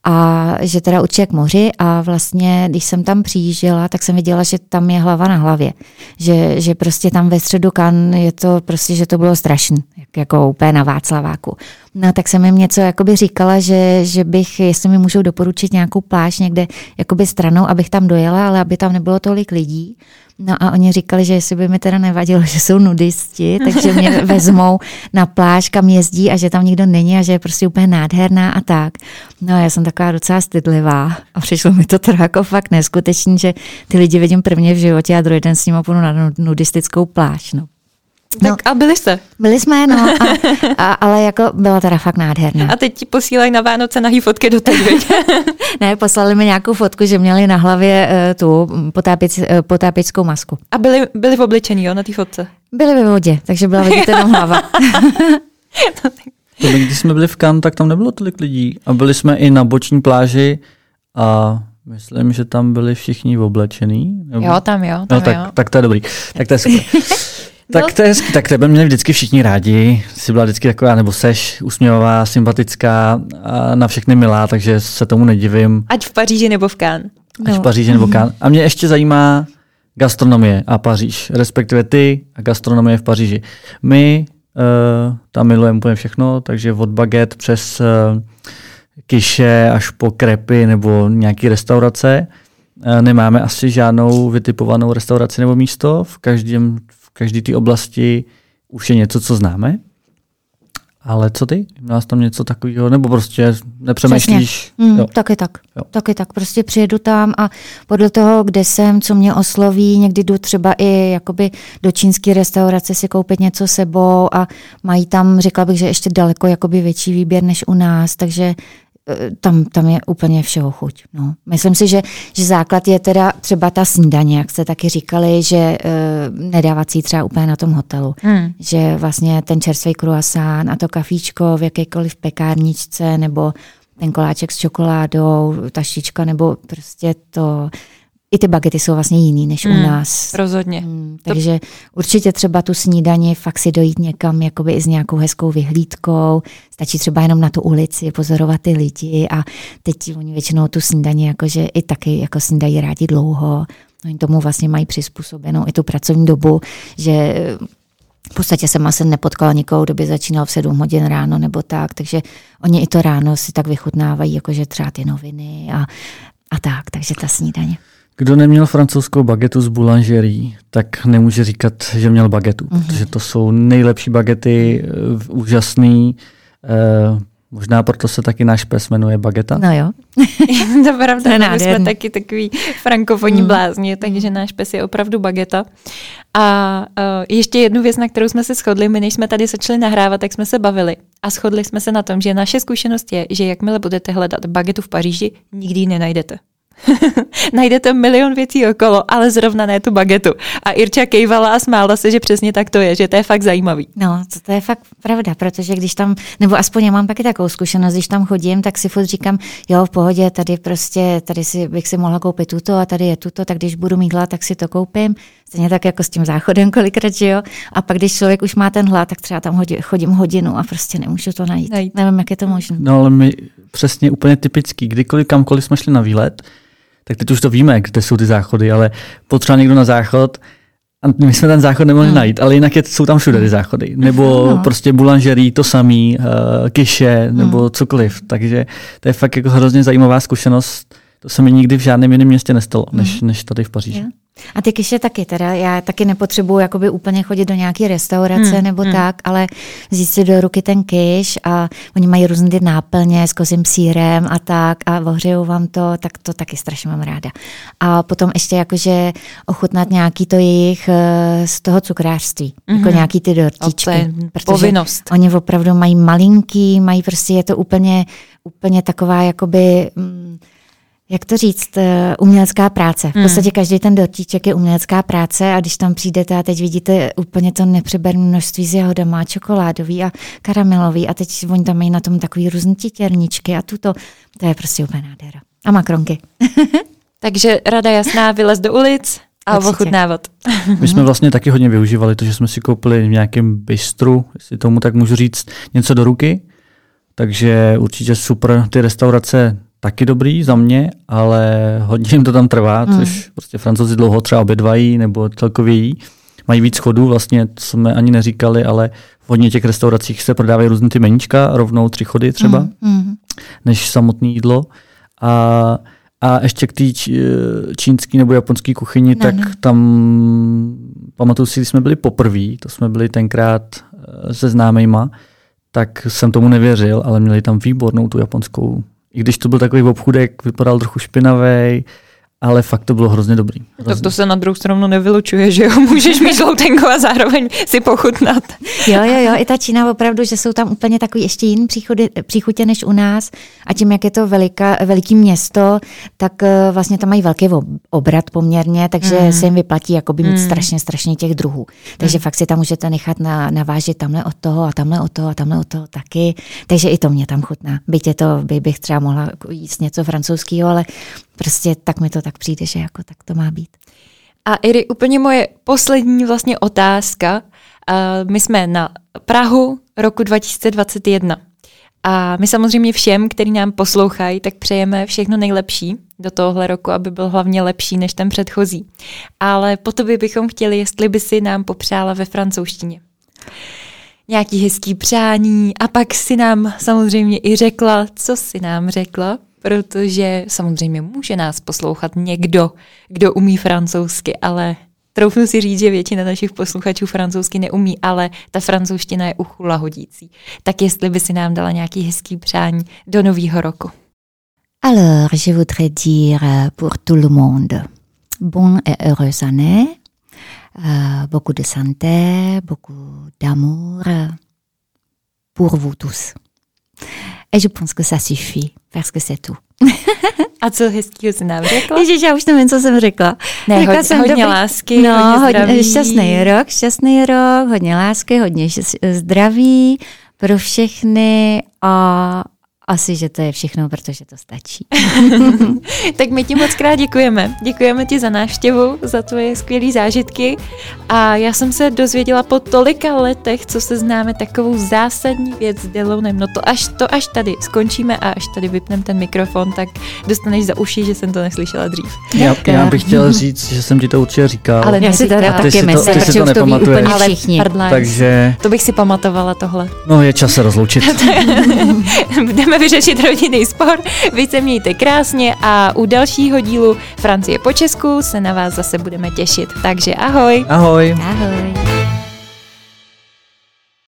A že teda určitě k moři a vlastně, když jsem tam přijížděla, tak jsem viděla, že tam je hlava na hlavě. Že, že prostě tam ve středu kan je to prostě, že to bylo strašné, jako úplně na Václaváku. No tak jsem jim něco jakoby říkala, že, že bych, jestli mi můžou doporučit nějakou pláž někde jakoby stranou, abych tam dojela, ale aby tam nebylo tolik lidí. No a oni říkali, že jestli by mi teda nevadilo, že jsou nudisti, takže mě vezmou na pláž, kam jezdí a že tam nikdo není a že je prostě úplně nádherná a tak. No já jsem taková docela stydlivá a přišlo mi to teda jako fakt neskutečný, že ty lidi vidím prvně v životě a druhý den s nimi půjdu na nudistickou pláž. No. Tak no, a byli jste. Byli jsme, no, a, a, ale jako byla teda fakt nádherná. A teď ti posílají na Vánoce nahý fotky do té Ne, poslali mi nějakou fotku, že měli na hlavě uh, tu potápic, uh, potápickou masku. A byli, byli v obličení, jo, na té fotce? Byli ve vodě, takže byla vidět jenom hlava. to když jsme byli v Cannes, tak tam nebylo tolik lidí. A byli jsme i na boční pláži a myslím, že tam byli všichni oblečení. Nebo... Jo, tam jo, tam no, tak, jo. tak to je dobrý. Tak to je super. Tak no. to je hezky, tak tebe měli vždycky všichni rádi, jsi byla vždycky taková, nebo seš usměvavá, sympatická, a na všechny milá, takže se tomu nedivím. Ať v Paříži nebo v Cannes. Ať no. v Paříži nebo Cannes. A mě ještě zajímá gastronomie a Paříž, respektive ty a gastronomie v Paříži. My uh, tam milujeme úplně všechno, takže od baget přes uh, kiše až po krepy nebo nějaké restaurace. Uh, nemáme asi žádnou vytipovanou restauraci nebo místo. V každém každé té oblasti už je něco, co známe. Ale co ty? Nás tam něco takového, nebo prostě nepřemýšlíš? Mm, jo. Taky tak. Jo. Taky tak. Prostě přijedu tam a podle toho, kde jsem, co mě osloví, někdy jdu třeba i jakoby do čínské restaurace si koupit něco sebou a mají tam, řekla bych, že ještě daleko jakoby větší výběr než u nás, takže tam, tam je úplně všeho chuť. No. Myslím si, že, že základ je teda třeba ta snídaně, jak jste taky říkali, že uh, nedávat si třeba úplně na tom hotelu. Hmm. Že vlastně ten čerstvý croissant a to kafíčko v jakékoliv pekárničce nebo ten koláček s čokoládou, ta šička nebo prostě to i ty bagety jsou vlastně jiný než mm, u nás. Rozhodně. Mm, takže to... určitě třeba tu snídaní fakt si dojít někam jakoby i s nějakou hezkou vyhlídkou. Stačí třeba jenom na tu ulici pozorovat ty lidi a teď oni většinou tu snídaní jakože i taky jako snídají rádi dlouho. Oni tomu vlastně mají přizpůsobenou i tu pracovní dobu, že v podstatě jsem asi nepotkala nikoho, kdo by začínal v 7 hodin ráno nebo tak, takže oni i to ráno si tak vychutnávají, jakože třeba ty noviny a, a tak, takže ta snídaně. Kdo neměl francouzskou bagetu z boulangerie, tak nemůže říkat, že měl bagetu, mm-hmm. protože to jsou nejlepší bagety, eh, úžasný. Eh, možná proto se taky náš pes jmenuje Bageta. No jo. to pravda, to my jsme taky takový frankofonní mm. blázni, takže náš pes je opravdu Bageta. A uh, ještě jednu věc, na kterou jsme se shodli, my než jsme tady začali nahrávat, tak jsme se bavili. A shodli jsme se na tom, že naše zkušenost je, že jakmile budete hledat bagetu v Paříži, nikdy ji nenajdete. Najdete milion věcí okolo, ale zrovna ne tu bagetu. A Irča kejvala a smála se, že přesně tak to je, že to je fakt zajímavý. No, to, to je fakt pravda, protože když tam, nebo aspoň já mám taky takovou zkušenost, když tam chodím, tak si furt říkám, jo, v pohodě, tady prostě, tady si, bych si mohla koupit tuto a tady je tuto, tak když budu mít hlad, tak si to koupím. Stejně tak jako s tím záchodem kolikrát, že jo. A pak, když člověk už má ten hlad, tak třeba tam hodí, chodím hodinu a prostě nemůžu to najít. najít. Nevím, jak je to možné. No ale my přesně úplně typický, kdykoliv kamkoliv jsme šli na výlet, tak teď už to víme, kde jsou ty záchody, ale potřeba někdo na záchod, a my jsme ten záchod nemohli hmm. najít, ale jinak je, jsou tam všude ty záchody. Nebo no. prostě boulangerie, to samý, uh, kiše, nebo hmm. cokoliv. Takže to je fakt jako hrozně zajímavá zkušenost. To se mi nikdy v žádném jiném městě nestalo, než, hmm. než tady v Paříži. Yeah. A ty kyše taky, teda já taky nepotřebuji jakoby úplně chodit do nějaké restaurace hmm, nebo hmm. tak, ale vzít si do ruky ten kyš a oni mají různé ty náplně s kozím sírem a tak a ohřejou vám to, tak to taky strašně mám ráda. A potom ještě jakože ochutnat nějaký to jejich eh, z toho cukrářství, hmm. jako mhm. nějaký ty dortičky. Protože povinnost. Oni opravdu mají malinký, mají prostě, je to úplně, úplně taková jakoby... Mm, jak to říct, eh, umělecká práce. V hmm. podstatě každý ten dortíček je umělecká práce a když tam přijdete a teď vidíte úplně to nepřeberné množství z jahodama, čokoládový a karamelový a teď oni tam mají na tom takový různý titěrničky a tuto, to je prostě úplně nádhera. A makronky. Takže rada jasná, vylez do ulic, A Určitě. ochutnávat. My jsme vlastně taky hodně využívali to, že jsme si koupili v nějakém bistru, jestli tomu tak můžu říct, něco do ruky. Takže určitě super. Ty restaurace taky dobrý za mě, ale hodně jim to tam trvá, Hmm. což prostě francouzi dlouho třeba obědvají nebo celkově jí. Mají víc chodů, vlastně, to jsme ani neříkali, ale v hodně těch restauracích se prodávají různé ty meníčka, rovnou tři chody třeba Mm, mm. než samotné jídlo. A, a ještě k té č- čínské nebo japonské kuchyni, No, tak no. tam pamatuju si, když jsme byli poprvé, to jsme byli tenkrát eh, se známejma, tak jsem tomu nevěřil, ale měli tam výbornou tu japonskou. I když to byl takový obchůdek, vypadal trochu špinavý, ale fakt to bylo hrozně dobrý. Tak Hrozně. to se na druhou stranu nevylučuje, že jo? Můžeš mít žloutenku a zároveň si pochutnat. Jo, jo, jo, i ta Čína opravdu, že jsou tam úplně takový ještě jiný příchody, příchutě než u nás a tím, jak je to velika, veliký město, tak eh, vlastně tam mají velký ob- obrat poměrně, takže Mm. mm. se jim vyplatí jakoby mít Mm. strašně, strašně těch druhů. Takže Mm. fakt si tam můžete nechat na, navážit tamhle od toho a tamhle od toho a tamhle od toho taky. Takže i to mě tam chutná. Byť je to, by bych třeba mohla jíst něco francouzského, ale prostě tak mi to tak přijde, že jako tak to má být. A Iri, úplně moje poslední vlastně otázka. My jsme na Prahu roku 2021. A my samozřejmě všem, který nám poslouchají, tak přejeme všechno nejlepší do tohohle roku, aby byl hlavně lepší než ten předchozí. Ale po tobě bychom chtěli, jestli by si nám popřála ve francouzštině. Nějaký hezký přání a pak si nám samozřejmě i řekla, co si nám řekla, protože samozřejmě může nás poslouchat někdo, kdo umí francouzsky, ale troufnu si říct, že většina našich posluchačů francouzsky neumí, ale ta francouzština je uchu lahodící. Tak jestli by si nám dala nějaký hezký přání do nového roku. Alors, je voudrais dire pour tout le monde, bonne et heureuse année, euh, beaucoup de santé, beaucoup d'amour pour vous tous. Et je pense que ça suffit, parce que c'est tout. A co hezkýho si nám řekla? Ježiš, já už nevím, co jsem řekla. Ne, Řekla hodně, jsem hodně dobrý- lásky, No, hodně zdraví. šťastný rok, šťastný rok, hodně lásky, hodně zdraví pro všechny a asi, že to je všechno, protože to stačí. tak my ti moc krát děkujeme. Děkujeme ti za návštěvu, za tvoje skvělé zážitky a já jsem se dozvěděla po tolika letech, co se známe, takovou zásadní věc s Delonem. No to až, to až tady skončíme a až tady vypneme ten mikrofon, tak dostaneš za uši, že jsem to neslyšela dřív. Já, já bych chtěl říct, že jsem ti to určitě říkal. Ale Já si. Ty taky myslím, protože to to ví úplně Ale všichni. Takže, to bych si pamatovala tohle. no je čas se rozloučit. Budeme vyřešit rodinný spor. Vy se mějte krásně a u dalšího dílu Francie po Česku se na vás zase budeme těšit. Takže ahoj! Ahoj. Ahoj.